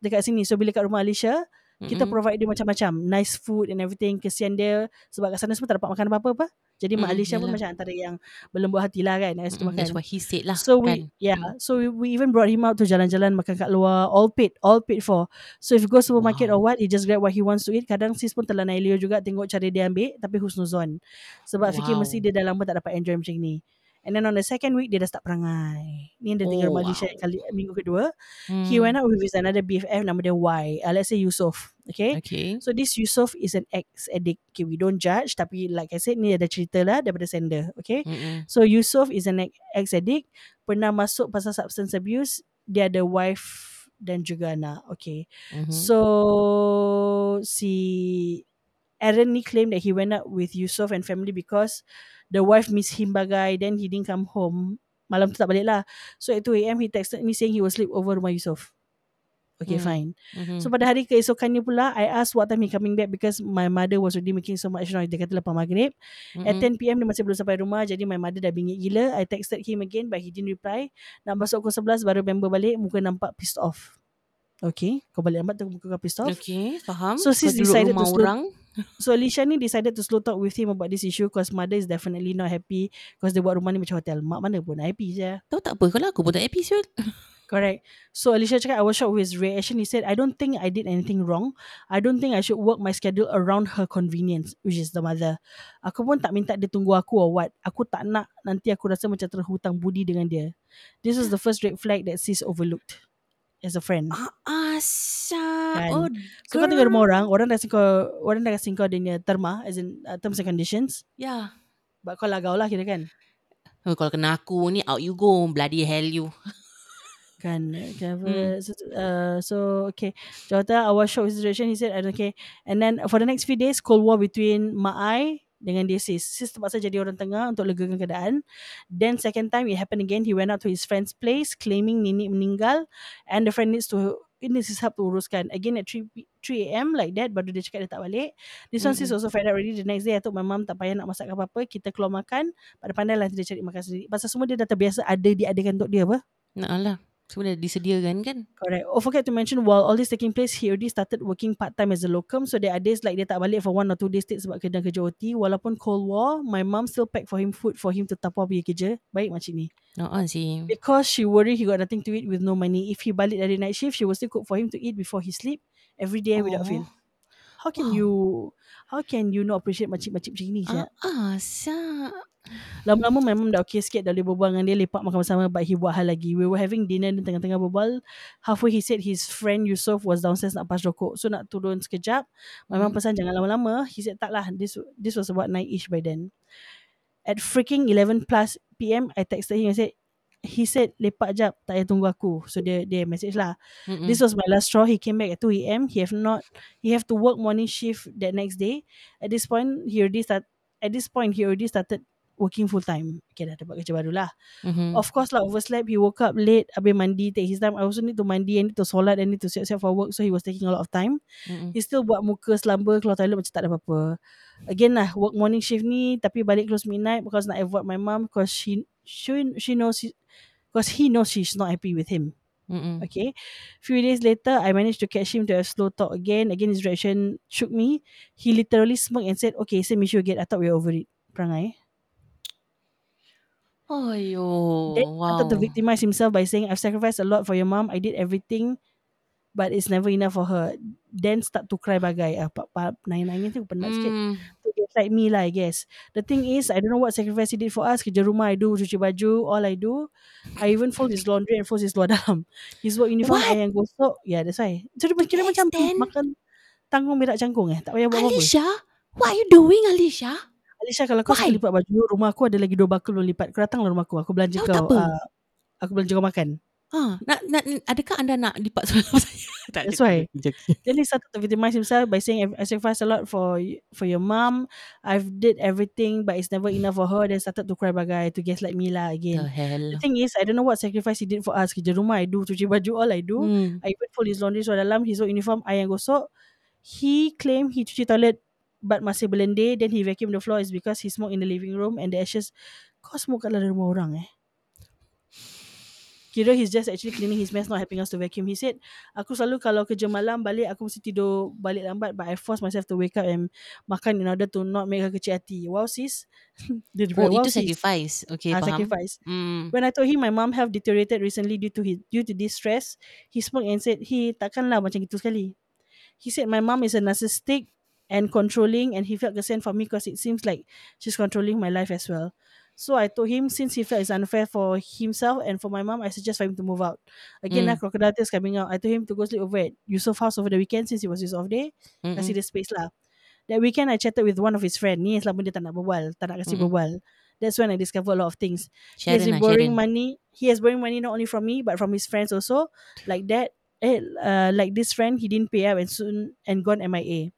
C: dekat sini so bila kat rumah Alicia kita
B: Mm-mm.
C: provide dia macam-macam nice food and everything kesian dia sebab kat sana semua tak dapat makan apa-apa Jadi Mak
B: Mm,
C: Alicia pun macam antara yang berlembut hati lah kan makan.
B: That's what he said lah.
C: So we
B: kan?
C: yeah,
B: Mm.
C: so we, we even brought him out to jalan-jalan makan kat luar, all paid, all paid for. So if you go supermarket
B: Wow.
C: or what, he just grab what he wants to eat. Kadang sis pun telah naik Leo juga tengok cara dia ambil, tapi husnuzon. Sebab fikir
B: Wow.
C: mesti dia dah lama tak dapat enjoy macam ni. And then on the second week dia dah start perangai. Ni yang dia tinggal
B: Oh,
C: Alicia
B: wow.
C: kali minggu kedua. He
B: Mm.
C: went out with his another BFF nama dia Y. Uh, let's say Yusof. Okay.
B: Okay.
C: So this Yusof is an ex-addict. Okay, we don't judge. Tapi like I said, ni ada cerita lah daripada sender. Okay.
B: Mm-mm.
C: So Yusof is an ex- ex-addict, pernah masuk pasal substance abuse, dia ada wife dan juga anak. Okay.
B: Mhm.
C: So si Aaron ni claim that he went out with Yusof and family because the wife miss him bagai then he didn't come home. Malam tu tak balik lah. So at 2am he texted me saying he will sleep over rumah Yusof. Okay,
B: Hmm.
C: fine.
B: Mhm.
C: So pada hari keesokannya pula, I asked what time he coming back because my mother was already making so much noise. Dia kata lepas maghrib. At
B: Mm-mm.
C: 10pm dia masih belum sampai rumah jadi my mother dah bingit gila. I texted him again but he didn't reply. Nak masuk pukul 11 baru member balik muka nampak pissed off. Okay, kau balik lambat tu muka kau pissed off.
B: Okay, faham.
C: So sis decided to slow-
B: orang.
C: So Alicia ni decided to slow talk with him about this issue because mother is definitely not happy because dia buat rumah ni macam hotel. Mak mana pun happy je.
B: Tahu tak apa kalau aku pun tak episode.
C: Correct. So Alicia cakap I was shocked with his reaction. He said, I don't think I did anything wrong. I don't think I should work my schedule around her convenience, which is the mother. Aku pun tak minta dia tunggu aku or what. Aku tak nak nanti aku rasa macam terhutang budi dengan dia. This was the first red flag that sis overlooked as a friend.
B: Ah, Asya.
C: Kan.
B: Oh,
C: So kau tinggal
B: girl.
C: rumah orang, orang dah kasi kau, orang dah kasi kau dia punya terma, as in uh, terms and conditions.
B: Ya.
C: But kau lagau lah kira kan.
B: Oh, kalau kena aku ni out you go. Bloody hell you.
C: Kan okay,
B: Hmm.
C: so, uh, so okay Jawata I was shocked with the situation He said I don't care And then for the next few days Cold war between Mak Ai Dengan dia sis. Sis terpaksa jadi orang tengah Untuk legakan keadaan. Then second time It happened again He went out to his friend's place Claiming nenek meninggal And the friend needs to It needs his help to uruskan. Again at 3, p- 3am Like that Baru dia cakap dia tak balik. This one sis
B: Mm-mm.
C: also fed up already The next day I told my mum Tak payah nak masak apa-apa Kita keluar makan. Pandai-pandai lah dia cari makan sendiri. Pasal semua dia dah terbiasa Ada diadakan untuk dia apa?
B: Nak lah. Semua dah disediakan kan?
C: Correct. Oh, forget to mention while all this taking place, he already started working part time as a locum. So there are days like dia tak balik for one or two days straight sebab kena kerja OT. Walaupun Cold War, my mum still pack for him food for him to tapau pergi kerja. Baik macam ni.
B: No, ah, sih.
C: Because she worry he got nothing to eat with no money. If he balik dari night shift, she will still cook for him to eat before he sleep every day without
B: Oh.
C: fail. How can
B: Wow.
C: you how can you not appreciate makcik-makcik macam ni?
B: Ah,
C: Ah.
B: Asya.
C: Lama-lama memang dah okay sikit dah boleh berbual dengan dia lepak makan bersama but he buat hal lagi. We were having dinner dan tengah-tengah berbual. Halfway he said his friend Yusof was downstairs nak pas rokok. So nak turun sekejap. Mum
B: Hmm.
C: pesan jangan lama-lama. He said tak lah. This, this was about 9ish by then. At freaking 11 plus PM, I texted him. I said, he said lepak jap tak payah tunggu aku. So dia dia message lah.
B: Mm-mm.
C: This was my last straw. He came back at 2 a.m. He have not he have to work morning shift that next day. At this point, he already start at this point he already started working full time. Okay, dah dapat kerja baru lah.
B: Mhm.
C: Of course lah, overslept. He woke up late. Habis mandi, take his time. I also need to mandi. I need to solat. I need to siap-siap for work. So he was taking a lot of time.
B: Mm-mm.
C: He still buat muka selamba keluar toilet macam tak ada apa-apa. Again lah, work morning shift ni tapi balik close midnight because nak avoid my mom because she she she knows because he knows she's not happy with him.
B: Mm-mm.
C: Okay. Few days later, I managed to catch him to a slow talk again. Again, his reaction shook me. He literally smirked and said, "Okay, same issue again. I thought we were over it." Perangai.
B: Ayo.
C: Then
B: wow.
C: started to victimize himself by saying, I've sacrificed a lot for your mom. I did everything, but it's never enough for her. Then start to cry bagai. Ah, pak, pak, nangis-nangis tu penat sikit.
B: Mm.
C: To get like me lah, I guess. The thing is, I don't know what sacrifice he did for us. Kerja rumah, I do cuci baju, all I do. I even fold his laundry and fold his luar dalam. His work uniform,
B: What?
C: I yang gosok. Yeah, that's why. So, dia kira
B: Yes,
C: macam
B: then.
C: makan tanggung berak cangkung eh. Tak payah buat apa-apa.
B: Alicia, what are you doing, Alicia?
C: Alicia kalau kau
B: Why?
C: suka lipat baju Rumah aku ada lagi dua bakul belum lipat. Kau datanglah rumah aku. Aku belanja
B: Tahu
C: kau ah, Aku belanja kau makan.
B: Ha, nak, nak, adakah anda nak lipat suara saya? tak,
C: That's why. he started to victimize himself By saying I sacrificed a lot for For your mom. I've did everything But it's never enough for her. Then started to cry bagai To gaslight me lah
B: The
C: again
B: hell.
C: The thing is I don't know what sacrifice he did for us. Kerja rumah I do. Cuci baju all I do.
B: Hmm.
C: I even fold his laundry Suara dalam. His work uniform I yang gosok. He claim he cuci toilet But masih berlendir Then he vacuum the floor Is because he smoke in the living room And the ashes Kau smoke kat dalam rumah orang eh Kira he's just actually cleaning his mess Not helping us to vacuum He said Aku selalu kalau kerja malam Balik aku mesti tidur Balik lambat But I force myself to wake up And makan in order to Not make her kecil hati Wow sis Dia
B: Oh,
C: wow
B: itu
C: sis
B: sacrifice. Okay,
C: Ah,
B: faham.
C: sacrifice
B: Hmm.
C: When I told him my mom health deteriorated recently due to his, due to this stress, he spoke and said, "He takkanlah macam gitu sekali." He said my mom is a narcissistic and controlling, and he felt concerned for me because it seems like she's controlling my life as well. So I told him since he felt it's unfair for himself and for my mom, I suggest for him to move out. Again,
B: Mm.
C: lah crocodile tears coming out. I told him to go sleep over at Yusof house over the weekend since it was his off day. Kasih dia space lah. That weekend I chatted with one of his friend. Ni selama dia tak nak berbual, tak nak
B: Mm-mm.
C: berbual. That's when I discovered a lot of things. he has been borrowing
B: Sharon.
C: money. He has borrowing money not only from me but from his friends also. Like that, eh, uh, like this friend, he didn't pay up and soon and gone MIA.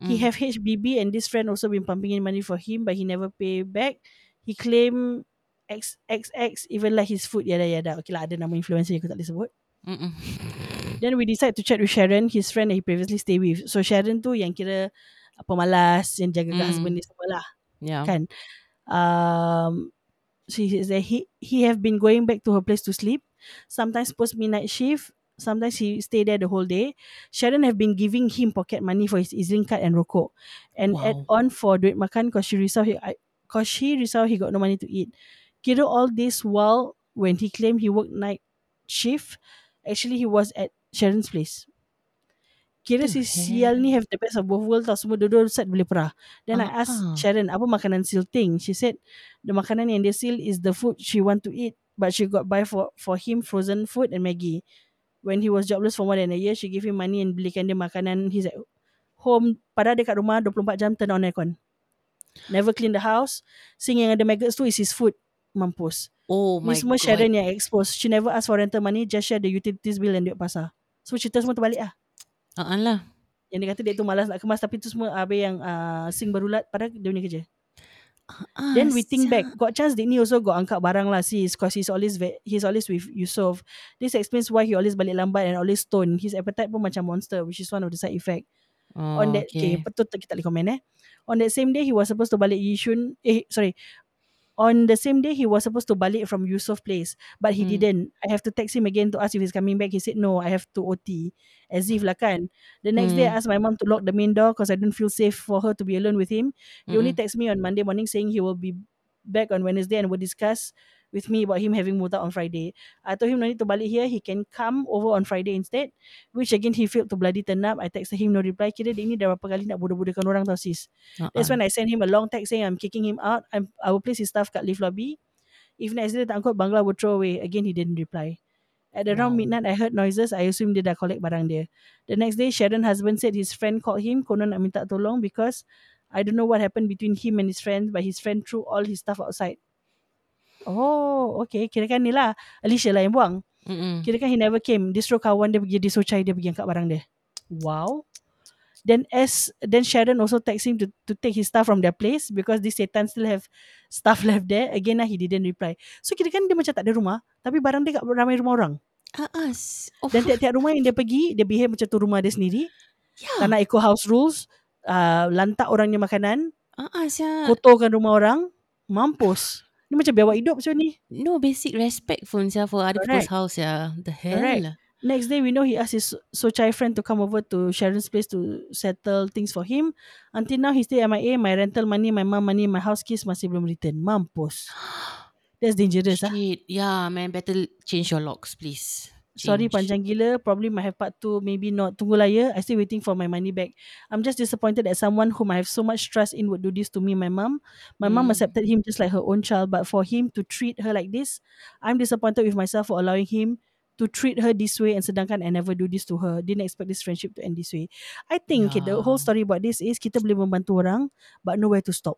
C: He
B: Mm.
C: have HBB and this friend also been pumping in money for him, but he never pay back. He claim XXX even like his food yada yada. Okay lah, ada nama influencer yang aku tak boleh sebut.
B: Mm-mm.
C: Then we decide to chat with Sharon, his friend that he previously stay with. So Sharon tu yang kira pemalas, yang jaga
B: Mm.
C: husband ni semua lah.
B: Yeah.
C: kan um she says that he he have been going back to her place to sleep sometimes post midnight shift sometimes he stay there the whole day sharon have been giving him pocket money for his EZ-Link card and rokok and
B: Wow.
C: add on for duit makan cause she risau he I, cause she risau he got no money to eat kira all this while when he claimed he worked night shift actually he was at sharon's place Kira si sial ni have the best of both worlds tau. Semua dua-dua set boleh perah. Then I asked
B: Ah.
C: Sharon, apa makanan seal thing? She said, the makanan yang dia seal is the food she want to eat. But she got buy for for him frozen food and Maggie. When he was jobless for more than a year, she give him money and belikan dia makanan. He's at home. Padahal dia kat rumah 24 jam turn on aircon. Never clean the house. Sing yang ada maggots tu is his food. Mampus.
B: Oh my
C: Ni semua
B: god.
C: Sharon yang expose. She never ask for rental money. Just share the utilities bill and duit pasar. So cerita semua terbalik lah.
B: Uh lah.
C: Yang dia kata dia tu malas nak kemas tapi tu semua habis yang uh, sing berulat padahal dia punya kerja.
B: Ah,
C: Then we think back. Got chance Dick ni also got angkat barang lah sis because he's always ve- he's always with Yusof. This explains why he always balik lambat and always stone. His appetite pun macam monster which is one of the side effect.
B: Oh,
C: on that okay. okay betul tak kita tak boleh komen eh. On that same day he was supposed to balik Yishun eh sorry. On the same day he was supposed to balik from Yusof place but he
B: Hmm.
C: didn't. I have to text him again to ask if he's coming back. He said no, I have to OT. As if lah kan. The next day I
B: Hmm.
C: asked my mom to lock the main door because I don't feel safe for her to be alone with him. He only
B: Mm-mm.
C: text me on Monday morning saying he will be back on Wednesday and will discuss with me about him having out on Friday. I told him no need to balik here. He can come over on Friday instead. Which again he failed to bloody turn up. I texted him no reply. Kira dia ni dah berapa kali nak bodoh-bodohkan orang tau sis. That's
B: Uh-uh.
C: when I sent him a long text saying I'm kicking him out. I'm, I will place his stuff kat lift lobby. If next day tak angkut, Bangla will throw away. Again, he didn't reply. At around
B: Wow.
C: midnight, I heard noises. I assumed dia dah collect barang dia. The next day, Sharon husband said his friend called him. Konon nak minta tolong because I don't know what happened between him and his friend, but his friend threw all his stuff outside. Oh, okay. Kirakan ni lah. Alicia lah yang buang.
B: Mm-mm.
C: Kirakan he never came. Distro kawan dia pergi, distro chai dia pergi angkat barang dia. Wow. Then as then Sharon also text him to to take his stuff from their place because this Satan still have stuff left there. Again lah he didn't reply. So kira kan dia macam tak ada rumah tapi barang dia kat ramai rumah orang.
B: Ah, s- oh,
C: Dan tiap-tiap rumah yang dia pergi dia behave macam tu rumah dia sendiri.
B: yeah.
C: Tak nak ikut house rules. Uh, lantak orangnya makanan,
B: Ah, ah, sia.
C: kotorkan rumah orang, mampus. Ni macam biawak hidup macam ni.
B: No basic respect pun sia for other people's house ya. The hell.
C: Correct. Next day, we know he asked his Sochai friend to come over to Sharon's place to settle things for him. Until now, he stay MIA. My rental money, my mom money, my house keys masih belum return. Mampus. That's dangerous ah.
B: Shit. Yeah, man. Better change your locks, please.
C: Sorry
B: Change.
C: panjang gila. Probably might have part two. Maybe not. Tunggulah ya. I still waiting for my money back. I'm just disappointed that someone whom I have so much trust in would do this to me, my mom. My mom
B: Mm.
C: accepted him just like her own child. But for him to treat her like this, I'm disappointed with myself for allowing him to treat her this way and sedangkan I never do this to her. Didn't expect this friendship to end this way. I think the
B: Yeah.
C: whole story about this is kita boleh membantu orang but know where to stop.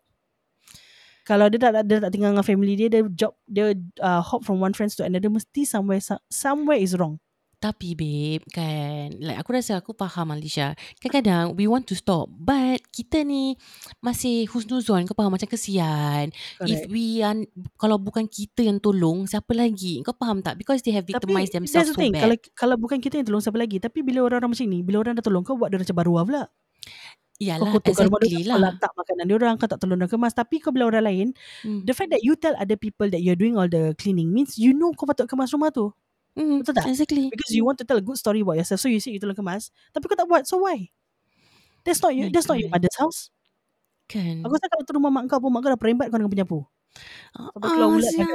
C: Kalau dia tak dia tak tinggal dengan family dia, dia job dia uh, hop from one friends to another mesti somewhere some- somewhere is wrong.
B: Tapi babe kan Like aku rasa aku faham Alicia Kadang-kadang We want to stop But Kita ni Masih husnuzon Kau faham macam kesian If
C: Correct.
B: we are Kalau bukan kita yang tolong Siapa lagi Kau faham tak Because they have
C: Tapi
B: victimized
C: that's
B: themselves
C: the
B: so
C: thing. Kalau
B: bad
C: kalau bukan kita yang tolong siapa lagi. Tapi bila orang-orang macam ni, bila orang dah tolong kau buat dia macam baru pula. Kau
B: Yalah
C: kotorkan rumah
B: exactly
C: dia, kau
B: lah
C: letak makanan dia orang, kau tak tolong dia kemas. Tapi kau bila orang lain,
B: hmm.
C: the fact that you tell other people that you're doing all the cleaning means you know kau patut kemas rumah tu.
B: Hmm,
C: Betul tak?
B: Exactly
C: Because you want to tell a good story about yourself. So you say you tolong kemas. Tapi kau tak buat. So why? That's not you.
B: Yeah,
C: That's not your mother's house.
B: Kan
C: Aku rasa kalau tu rumah mak kau pun mak kau dah perempat kau dengan penyapu. Sampai keluar
B: ah,
C: ulat
B: sia.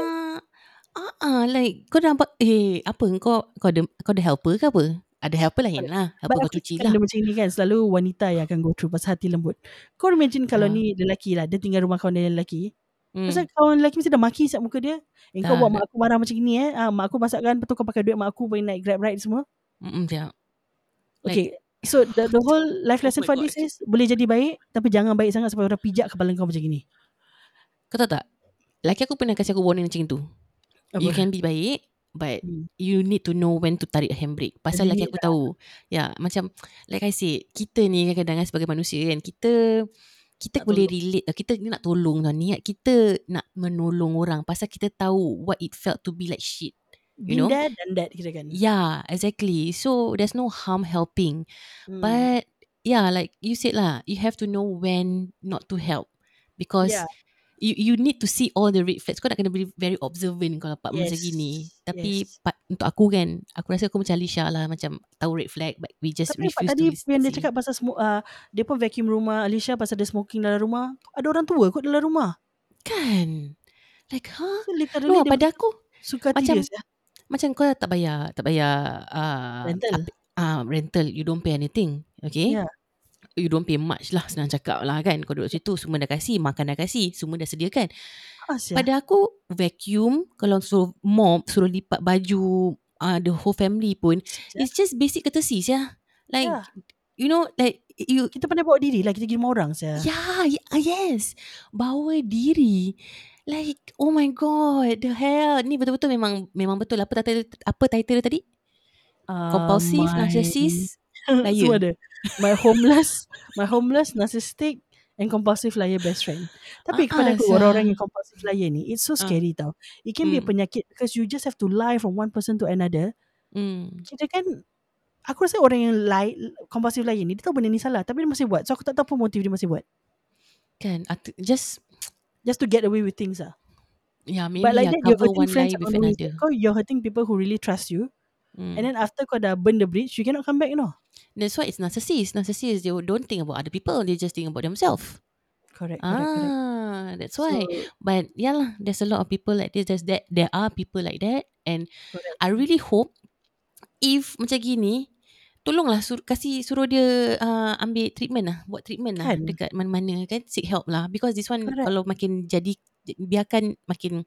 B: Ah, ah, like kau dah nampak eh apa kau kau ada kau ada helper ke apa? Ada helper lain lah. Helper kau cuci lah.
C: macam ni kan Selalu wanita yang akan go through Pasal hati lembut Kau imagine kalau
B: Ah.
C: ni lelaki lah Dia tinggal rumah kawan dia lelaki
B: Hmm.
C: Pasal kawan lelaki mesti dah maki Siap muka dia Eh kau buat mak aku marah macam ni eh ah, Mak aku masakkan Lepas tu kau pakai duit mak aku Boleh naik grab ride semua
B: Mm-mm, ya. Like-
C: Okay So the, the whole life lesson
B: Oh
C: for this is Boleh jadi baik Tapi jangan baik sangat Sampai orang pijak kepala kau macam gini
B: Kau tahu tak? Laki aku pernah kasih aku warning macam tu.
C: Apa?
B: You can be baik but
C: Hmm.
B: you need to know when to tarik handbrake. Pasal laki
C: Limit
B: aku tahu. Ya, macam like I said, kita ni kadang-kadang kan sebagai manusia kan, kita kita boleh relate tau. Kita ni nak tolong tau. Niat kita nak menolong orang pasal kita tahu what it felt to be like shit. You
C: Been
B: know?
C: there done that kira kan
B: Yeah, exactly. So there's no harm helping.
C: Hmm.
B: But yeah, like you said lah, you have to know when not to help because
C: Yeah.
B: You you need to see all the red flags. Kau nak kena be very observant kalau part
C: Yes.
B: macam gini. Tapi
C: Yes.
B: part, untuk aku kan, aku rasa aku macam Alicia lah macam tahu red flag but we just
C: Tapi
B: refuse
C: tadi
B: to listen.
C: yang dia cakap pasal smoke, uh, dia pun vacuum rumah Alicia pasal dia smoking dalam rumah. Ada orang tua kot dalam rumah.
B: kan. Like huh?
C: So literally
B: No, pada aku
C: suka
B: macam-
C: dia. sia.
B: macam kau tak bayar, tak bayar uh,
C: Rental.
B: Ah, rental you don't pay anything. Okay?
C: Yeah.
B: You don't pay much lah senang cakap lah kan. Kau duduk situ semua dah kasih, makan dah kasih, semua dah sediakan.
C: Ah, sia.
B: Pada aku vacuum kalau suruh mop, suruh lipat baju uh, the whole family pun
C: Yeah.
B: it's just basic courtesy ya. Like
C: Yeah.
B: you know like you
C: Kita pandai bawa diri lah. Kita pergi rumah orang. Sia.
B: yeah, yeah yes bawa diri like oh my god the hell ni betul-betul memang memang betul apa title apa title tadi
C: Uh,
B: compulsive
C: my-
B: narcissist
C: Semua
B: liar
C: ada. My homeless, my homeless, narcissistic and compulsive liar best friend. Tapi
B: Ah,
C: kepada aku
B: sia.
C: orang-orang yang compulsive liar ni, it's so
B: Ah.
C: scary tau. It can be a
B: Hmm.
C: penyakit because you just have to lie from one person to another.
B: hmm.
C: Kita kan Aku rasa orang yang lie, compulsive liar ni Dia tahu benda ni salah Tapi dia masih buat So aku tak tahu apa motif dia masih buat
B: kan just
C: Just to get away with things lah
B: yeah maybe
C: But like
B: yeah,
C: that You're hurting
B: one
C: friends
B: another
C: Kau you're hurting people who really trust you
B: Hmm.
C: And then after kau dah burn the bridge You cannot come back you know
B: That's why it's narcissist. Narcissists, they don't think about other people. They just think about themselves.
C: Correct, correct, correct.
B: Ah, that's why.
C: So,
B: But yeah lah, there's a lot of people like this. There's that. There are people like that, and
C: Correct.
B: I really hope if macam gini, tolonglah sur- kasih suruh dia uh, ambil treatment lah, buat treatment lah
C: Kan.
B: dekat mana-mana kan, seek help lah. Because this one
C: Correct.
B: kalau makin jadi, biarkan makin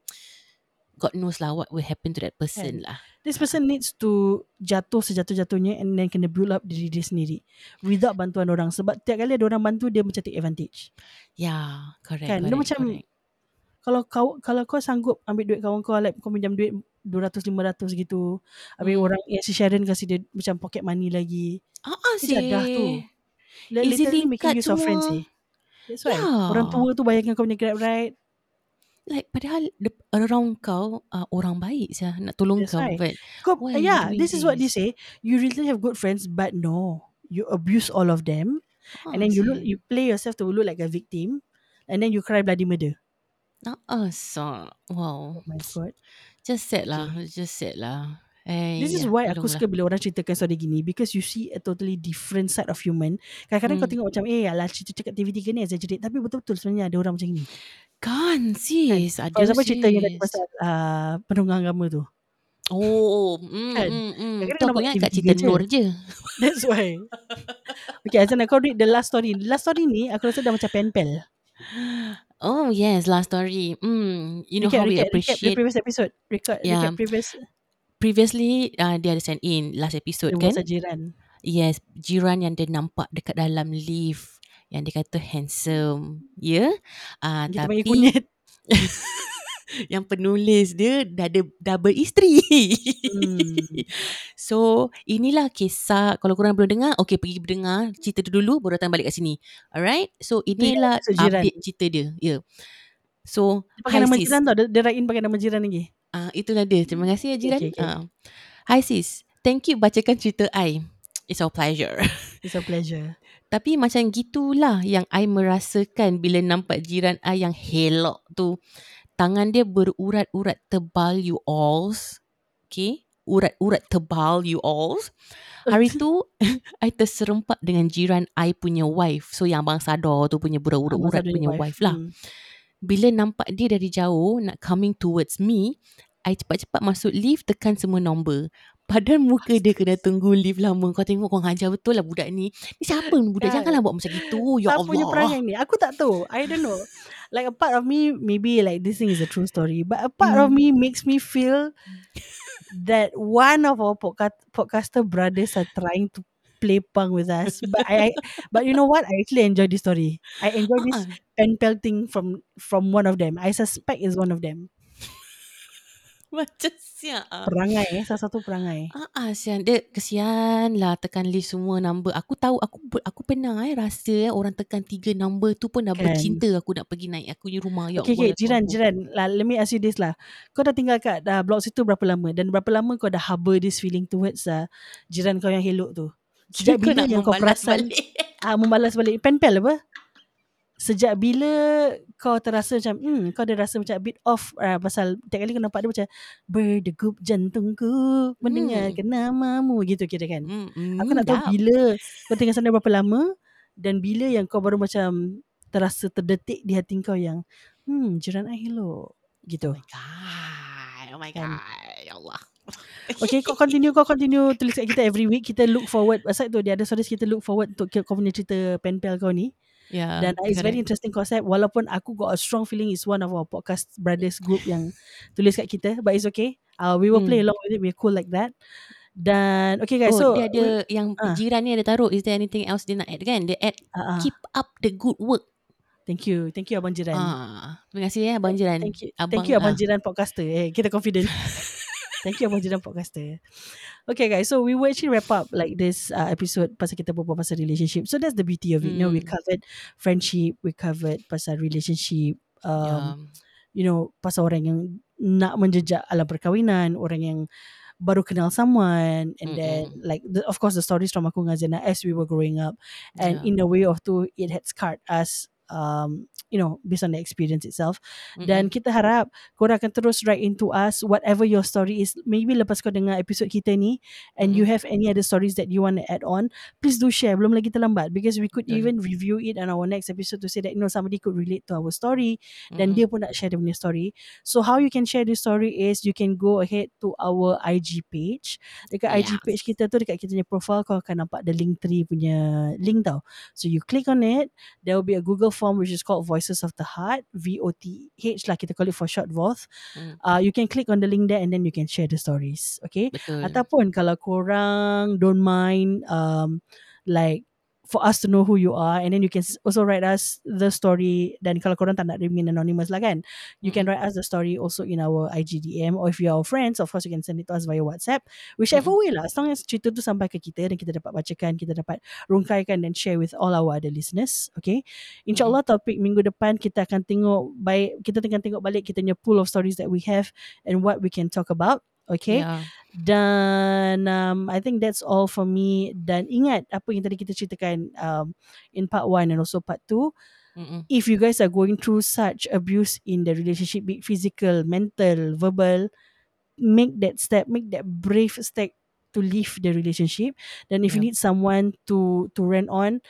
B: God knows lah what will happen to that person lah.
C: This person needs to Jatuh sejatuh-jatuhnya And then kena build up diri dia sendiri Without bantuan orang Sebab tiap kali ada orang bantu Dia macam take advantage
B: Yeah, correct.
C: Kan, dia
B: correct,
C: macam
B: correct.
C: Kalau kau kalau kau sanggup Ambil duit kawan kau like, Kau pinjam duit 200-500 gitu Habis
B: Hmm.
C: orang yang Si Sharon kasih dia Macam pocket money lagi
B: Ah, ah
C: Dia jadah tu. Like, literally making use of friends eh. That's why.
B: Yeah.
C: Orang tua tu bayarkan kau punya grab ride.
B: Like padahal the, around kau uh, orang baik saya nak tolong
C: That's
B: kau
C: right.
B: but
C: Kau,
B: Why you
C: yeah,
B: doing
C: this is what they
B: this?
C: say. You really have good friends, but no. You abuse all of them.
B: ah,
C: and then you look, you play yourself to look like a victim. And then you cry bloody murder.
B: Nah, uh, so, wow.
C: Oh my god.
B: Just sad lah. Just sad lah. Eh,
C: This is
B: ya,
C: why aku suka bila orang ceritakan story gini because you see a totally different side of human. Kadang-kadang kau
B: Hmm.
C: tengok macam eh alah cerita kat TV3 ni exaggerate tapi betul-betul sebenarnya ada orang macam ni.
B: Kan sis. Ada
C: For example cerita yang tadi
B: sis.
C: pasal uh, penunggang agama tu.
B: Oh, mm,
C: Kan?
B: mm, mm.
C: Kadang-kadang
B: Tu aku
C: nampak
B: ingat kat
C: TV3
B: cerita
C: je.
B: Nur je.
C: That's why. okay, Azana kau read the last story. The last story ni aku rasa dah macam pen pal.
B: Oh yes, last story. Mm, you know
C: recap,
B: how we
C: recap, recap the
B: appreciate
C: previous episode. Recap,
B: Yeah.
C: recap previous
B: previously uh, dia ada send in last episode
C: the
B: kan?
C: jiran.
B: Yes, jiran yang dia nampak dekat dalam lift yang dia kata handsome. Ya. Yeah? Uh, tapi
C: kunyit.
B: yang penulis dia dah ada double isteri.
C: Hmm.
B: so, inilah kisah kalau korang belum dengar, okay pergi dengar cerita tu dulu baru datang balik kat sini. Alright? So, inilah
C: jiran.
B: update cerita dia. Ya. Yeah. So,
C: Dia pakai nama
B: sis.
C: jiran tau. Dia, dia write in pakai nama jiran lagi.
B: Ah, itulah dia. Terima kasih ya jiran.
C: Okay, okay.
B: Ah. Hi sis. Thank you bacakan cerita I. It's our pleasure.
C: It's a pleasure.
B: Tapi macam gitulah yang I merasakan bila nampak jiran I yang helok tu. Tangan dia berurat-urat tebal you alls. Okay. Urat-urat tebal you alls. Hari tu I terserempak dengan jiran I punya wife. So yang Abang Sador tu punya
C: Sadar
B: punya
C: your
B: wife lah.
C: Hmm.
B: Bila nampak dia dari jauh nak coming towards me, I cepat-cepat masuk lift tekan semua nombor. Padahal muka dia kena tunggu lift lama. Kau tengok kau ngajar betul lah budak ni. Ni siapa ni budak?
C: Kan?
B: Janganlah buat macam gitu. Ya
C: Siapa punya
B: Allah.
C: perangai ni? Aku tak tahu. I don't know. Like a part of me, maybe like this thing is a true story. But a part of
B: Hmm.
C: me makes me feel that one of our podcast, podcaster brothers are trying to play punk with us. But I, I but you know what? I actually enjoy this story. I enjoy this
B: Ah,
C: pen pal thing from from one of them. I suspect is one of them.
B: macam siap.
C: Perangai eh, salah satu perangai.
B: Ah, ah, sian. Dia kesian lah tekan list semua number. Aku tahu, aku aku pernah eh rasa eh, orang tekan tiga number tu pun dah
C: Kan.
B: bercinta aku nak pergi naik aku punya rumah. Ya
C: Okay, okay,
B: ya
C: jiran,
B: Tuhanku.
C: jiran. Lah, let me ask you this lah. Kau dah tinggal kat uh, blok situ berapa lama? Dan berapa lama kau dah harbour this feeling towards uh, jiran kau yang helok tu? Sejak bila
B: nak
C: yang kau perasan
B: balik.
C: ah membalas balik pen pal apa? Sejak bila kau terasa macam hmm, kau ada rasa macam a bit off uh, pasal tiap kali kau nampak dia macam berdegup jantungku mendengarkan namamu gitu kira kan.
B: Hmm,
C: Aku nak tahu
B: dah.
C: bila kau tinggal sana berapa lama dan bila yang kau baru macam terasa terdetik di hati kau yang hmm jiran I hello gitu.
B: Oh my god. Oh my
C: Kan.
B: god. Ya Allah.
C: Okay kau continue kau continue tulis kat kita every week kita look forward aside tu dia ada stories kita look forward untuk kau punya cerita pen pal kau ni
B: Yeah,
C: dan uh, it's very interesting concept walaupun aku got a strong feeling it's one of our podcast brothers group yang tulis kat kita but it's okay uh, we will play
B: Hmm.
C: along with it we're cool like that dan okay guys
B: Oh,
C: so
B: dia ada yang
C: ah.
B: jiran ni ada taruh. Is there anything else dia nak add kan? Dia add
C: uh, uh,
B: keep up the good work.
C: thank you thank you abang jiran
B: Ah, terima kasih ya abang jiran.
C: Thank you.
B: Abang,
C: Thank you Abang
B: ah.
C: Jiran Podcaster. Eh, kita confident. Thank you Abang Jiran Podcaster. Okay guys, so we will actually wrap up like this uh, episode pasal kita berbual pasal relationship. So that's the beauty of it. You know, we
B: Hmm.
C: covered friendship, we covered pasal relationship, um,
B: Yeah.
C: you know, pasal orang yang nak menjejak alam perkahwinan, orang yang baru kenal someone and then
B: Mm-mm.
C: like the, of course the stories from aku dengan Zena as we were growing up and
B: Yeah.
C: in a way of tu it had scarred us um you know based on the experience itself dan
B: Mm-mm.
C: kita harap korang akan terus write into us whatever your story is maybe lepas kau dengar episod kita ni and you
B: Mm-mm.
C: have any other stories that you want to add on please do share belum lagi terlambat because we could
B: Betul.
C: even review it on our next episode to say that you know somebody could relate to our story dan
B: Mm-mm.
C: dia pun nak share dia punya story so how you can share this story is you can go ahead to our IG page dekat IG
B: Yes.
C: page kita tu dekat kita punya profile kau akan nampak the link tree punya link tau so you click on it there will be a Google form which is called Voices of the Heart V-O-T-H lah kita call it for short VOTH
B: Mm.
C: uh, you can click on the link there and then you can share the stories okay
B: Betul.
C: ataupun kalau korang don't mind um, like for us to know who you are and then you can also write us the story dan kalau korang tak nak remain anonymous lah kan you can
B: Mm-mm.
C: write us the story also in our IGDM or if you are our friends of course you can send it to us via WhatsApp whichever way lah as long as cerita tu sampai ke kita dan kita dapat bacakan kita dapat rungkaikan dan share with all our other listeners okay? Insyaallah topik minggu depan kita akan tengok baik kita akan tengok balik kita punya pool of stories that we have and what we can talk about okay
B: Yeah.
C: dan um, I think that's all for me dan ingat apa yang tadi kita ceritakan um, in part 1 and also part 2
B: Mm-mm.
C: if you guys are going through such abuse in the relationship be physical mental verbal make that step make that brave step to leave the relationship then if you
B: Yeah.
C: need someone to to rent on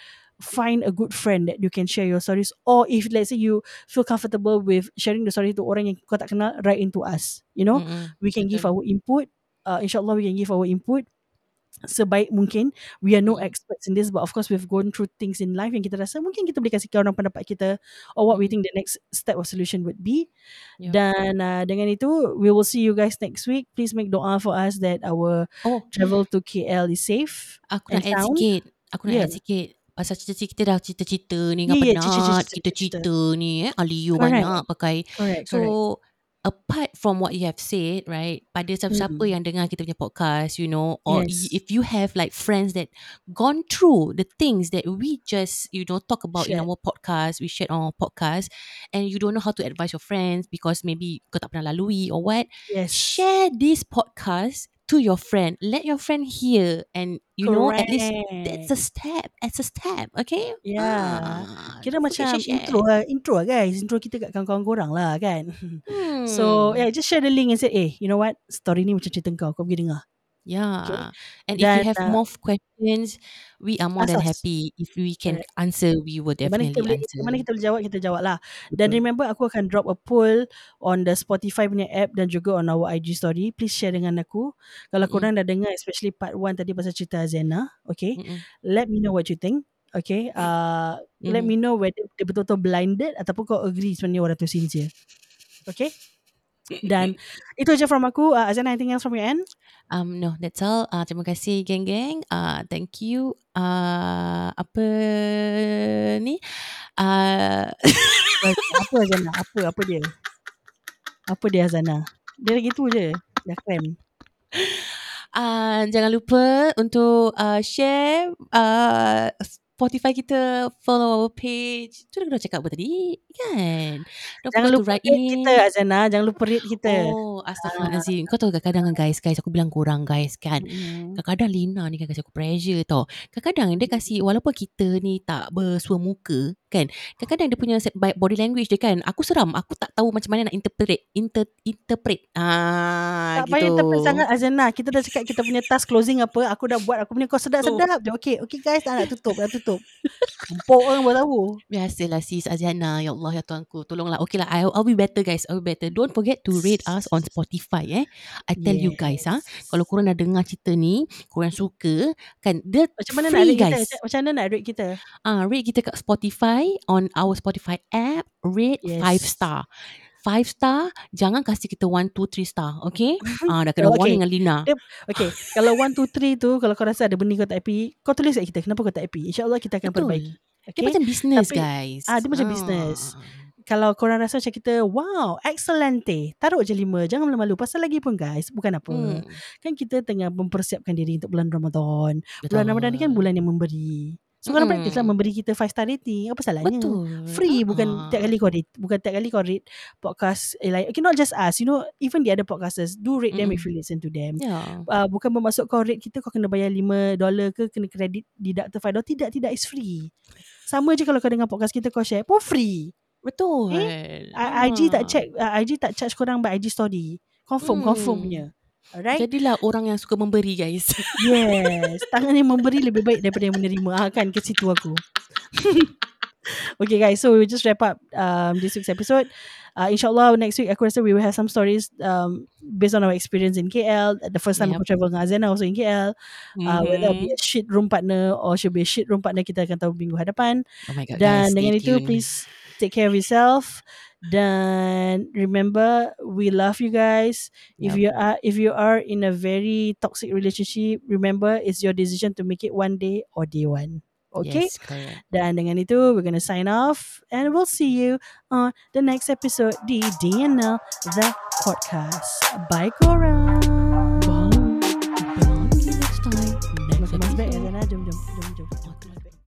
C: find a good friend that you can share your stories or if let's say you feel comfortable with sharing the story to orang yang kau tak kenal write into us you know
B: Mm-mm.
C: we can give our input uh, insyaallah we can give our input sebaik mungkin we are no
B: Mm.
C: experts in this but of course we've gone through things in life yang kita rasa mungkin kita boleh kasihkan orang pendapat kita or what we
B: Mm.
C: think the next step of solution would be
B: Yeah.
C: dan uh, dengan itu we will see you guys next week please make doa for us that our
B: Oh,
C: travel to KL is safe
B: aku nak add
C: sound
B: sikit. Aku nak
C: Yeah.
B: add sikit. Pasal cerita kita dah cerita-cerita ni kan
C: Yeah, yeah,
B: penat.
C: cerita-cerita,
B: Kita
C: cerita-cerita.
B: cerita ni eh. Aliu
C: Correct.
B: banyak pakai.
C: correct
B: So,
C: correct
B: apart from what you have said, right? Pada siapa-siapa
C: Mm.
B: yang dengar kita punya podcast, you know, or
C: Yes.
B: if you have like friends that gone through the things that we just, you know, talk about in
C: Shared.
B: our podcast, we shared on our podcast, and you don't know how to advise your friends because maybe kau tak pernah lalui or what,
C: yes
B: share this podcast to your friend. Let your friend hear and you know at least that's a step. It's a step, okay?
C: Yeah.
B: Ah,
C: Kira macam
B: share, share.
C: intro lah, intro lah guys. Intro kita kat kawan-kawan korang lah kan.
B: Hmm.
C: So yeah, just share the link and say, eh, you know what? Story ni macam cerita kau. Kau pergi dengar.
B: Yeah. And if
C: Dan,
B: you have
C: uh,
B: more questions, we are more
C: ask
B: than happy. If we can
C: Correct.
B: answer, we will
C: Di mana kita
B: definitely
C: boleh,
B: answer.
C: mana kita boleh jawab, kita jawab lah. Dan
B: Betul.
C: remember, aku akan drop a poll on the Spotify punya app dan juga on our IG story. Please share dengan aku. Kalau
B: Mm-mm.
C: korang dah dengar, especially part 1 tadi pasal cerita Azena, okay?
B: Mm-mm.
C: Let me know what you think. Okay, uh, let
B: Mhm.
C: me know whether dia betul-betul blinded ataupun kau agree sebenarnya orang tu sincere. Okay? Dan itu aja from aku. Uh, Azana, anything else from your end?
B: Um, no, that's all. Uh, terima kasih, geng-geng. Uh, thank you. Uh, apa ni? Uh,
C: apa Azana? Apa apa dia? Apa dia Azana? Dia lagi tu je. Dah krem.
B: uh, jangan lupa untuk uh, share uh, Spotify kita, follow our page. Tu dah cakap apa tadi? Kan? Don't
C: Jangan lupa rate
B: in.
C: kita Azana. Jangan lupa rate kita.
B: Oh, astagfirullahalazim. Kau tahu kadang-kadang guys, guys, aku bilang korang guys kan.
C: Mm.
B: Kadang-kadang Lina ni kan kasi aku pressure tau. Kadang-kadang dia kasi walaupun kita ni tak bersua muka kan. Kadang-kadang dia punya body language dia kan. Aku seram. Aku tak tahu macam mana nak interpret. Inter, interpret. Ah,
C: Tak
B: gitu.
C: payah interpret sangat Azana. Kita dah cakap kita punya task closing apa. Aku dah buat. Aku punya kau sedap-sedap je. Okay. Okay guys. Dah nak tutup. Dah tutup. Empuk orang baru tahu.
B: Biasalah sis Aziana. Ya Allah ya Tuhanku. Tolonglah. Okay lah. I'll, I'll be better guys. I'll be better. Don't forget to rate us on Spotify eh. I tell you guys ah. Kalau korang dah dengar cerita ni. Korang suka. Kan. Dia
C: Macam mana nak
B: free
C: rate kita?
B: guys.
C: Macam mana nak rate kita?
B: Ah, rate kita kat Spotify on our Spotify app. Rate
C: Yes.
B: five star. Five star, jangan kasih kita one, two, three star. Okay? ah, dah kena
C: Okay.
B: warning dengan Lina.
C: Dia- Okay. kalau 1, 2, 3 tu. Kalau kau rasa ada benda kau tak happy. Kau tulis kat kita. Kenapa kau tak happy? InsyaAllah kita akan
B: Betul.
C: perbaiki.
B: Dia
C: Okay.
B: macam business
C: Tapi-
B: guys.
C: ah, dia macam business. kalau korang rasa macam kita. Wow. Excellente. Taruh je 5. Jangan malu-malu. Pasal lagi pun guys. Bukan apa.
B: Hmm,
C: Kan kita tengah mempersiapkan diri untuk bulan Ramadan.
B: betul.
C: Bulan Ramadan ni kan bulan yang memberi. So korang
B: Mm-mm.
C: practice lah memberi kita 5 star rating. Apa salahnya?
B: Betul.
C: Free bukan
B: Ah.
C: tiap kali kau rate. Bukan tiap kali kau rate podcast. Eh, like, okay not just us. You know even the other podcasters. Do rate them if you listen to them.
B: Ya.
C: Uh, bukan bermaksud kau rate kita kau kena bayar 5 dolar ke kena kredit deduct 5 dolar. Tidak, tidak. It's free. Sama je kalau kau dengar podcast kita kau share pun free.
B: Betul.
C: I- IG tak check uh, IG tak charge korang by IG story. Confirm,
B: Hmm.
C: confirm punya. Alright?
B: Jadilah orang yang suka memberi guys.
C: Yes. Tangan yang memberi lebih baik daripada yang menerima. Ah, kan ke situ aku. okay guys, so we just wrap up um, this week's episode. Uh, InsyaAllah next week aku rasa we will have some stories um, based on our experience in KL. The first time
B: Yep.
C: aku travel dengan Azana also in KL. Uh, whether it'll be a shit room partner or should be a shit room partner kita akan tahu minggu hadapan.
B: Oh my god
C: Dan
B: guys,
C: dengan itu
B: tuned.
C: please take care of yourself. Dan remember we love you guys. If
B: Yep.
C: you are if you are in a very toxic relationship, remember it's your decision to make it one day or day one. Okay.
B: Yes, correct.
C: Dan dengan itu, we're going to sign off. And we'll see you on the next episode di DNL The Podcast. Bye, korang.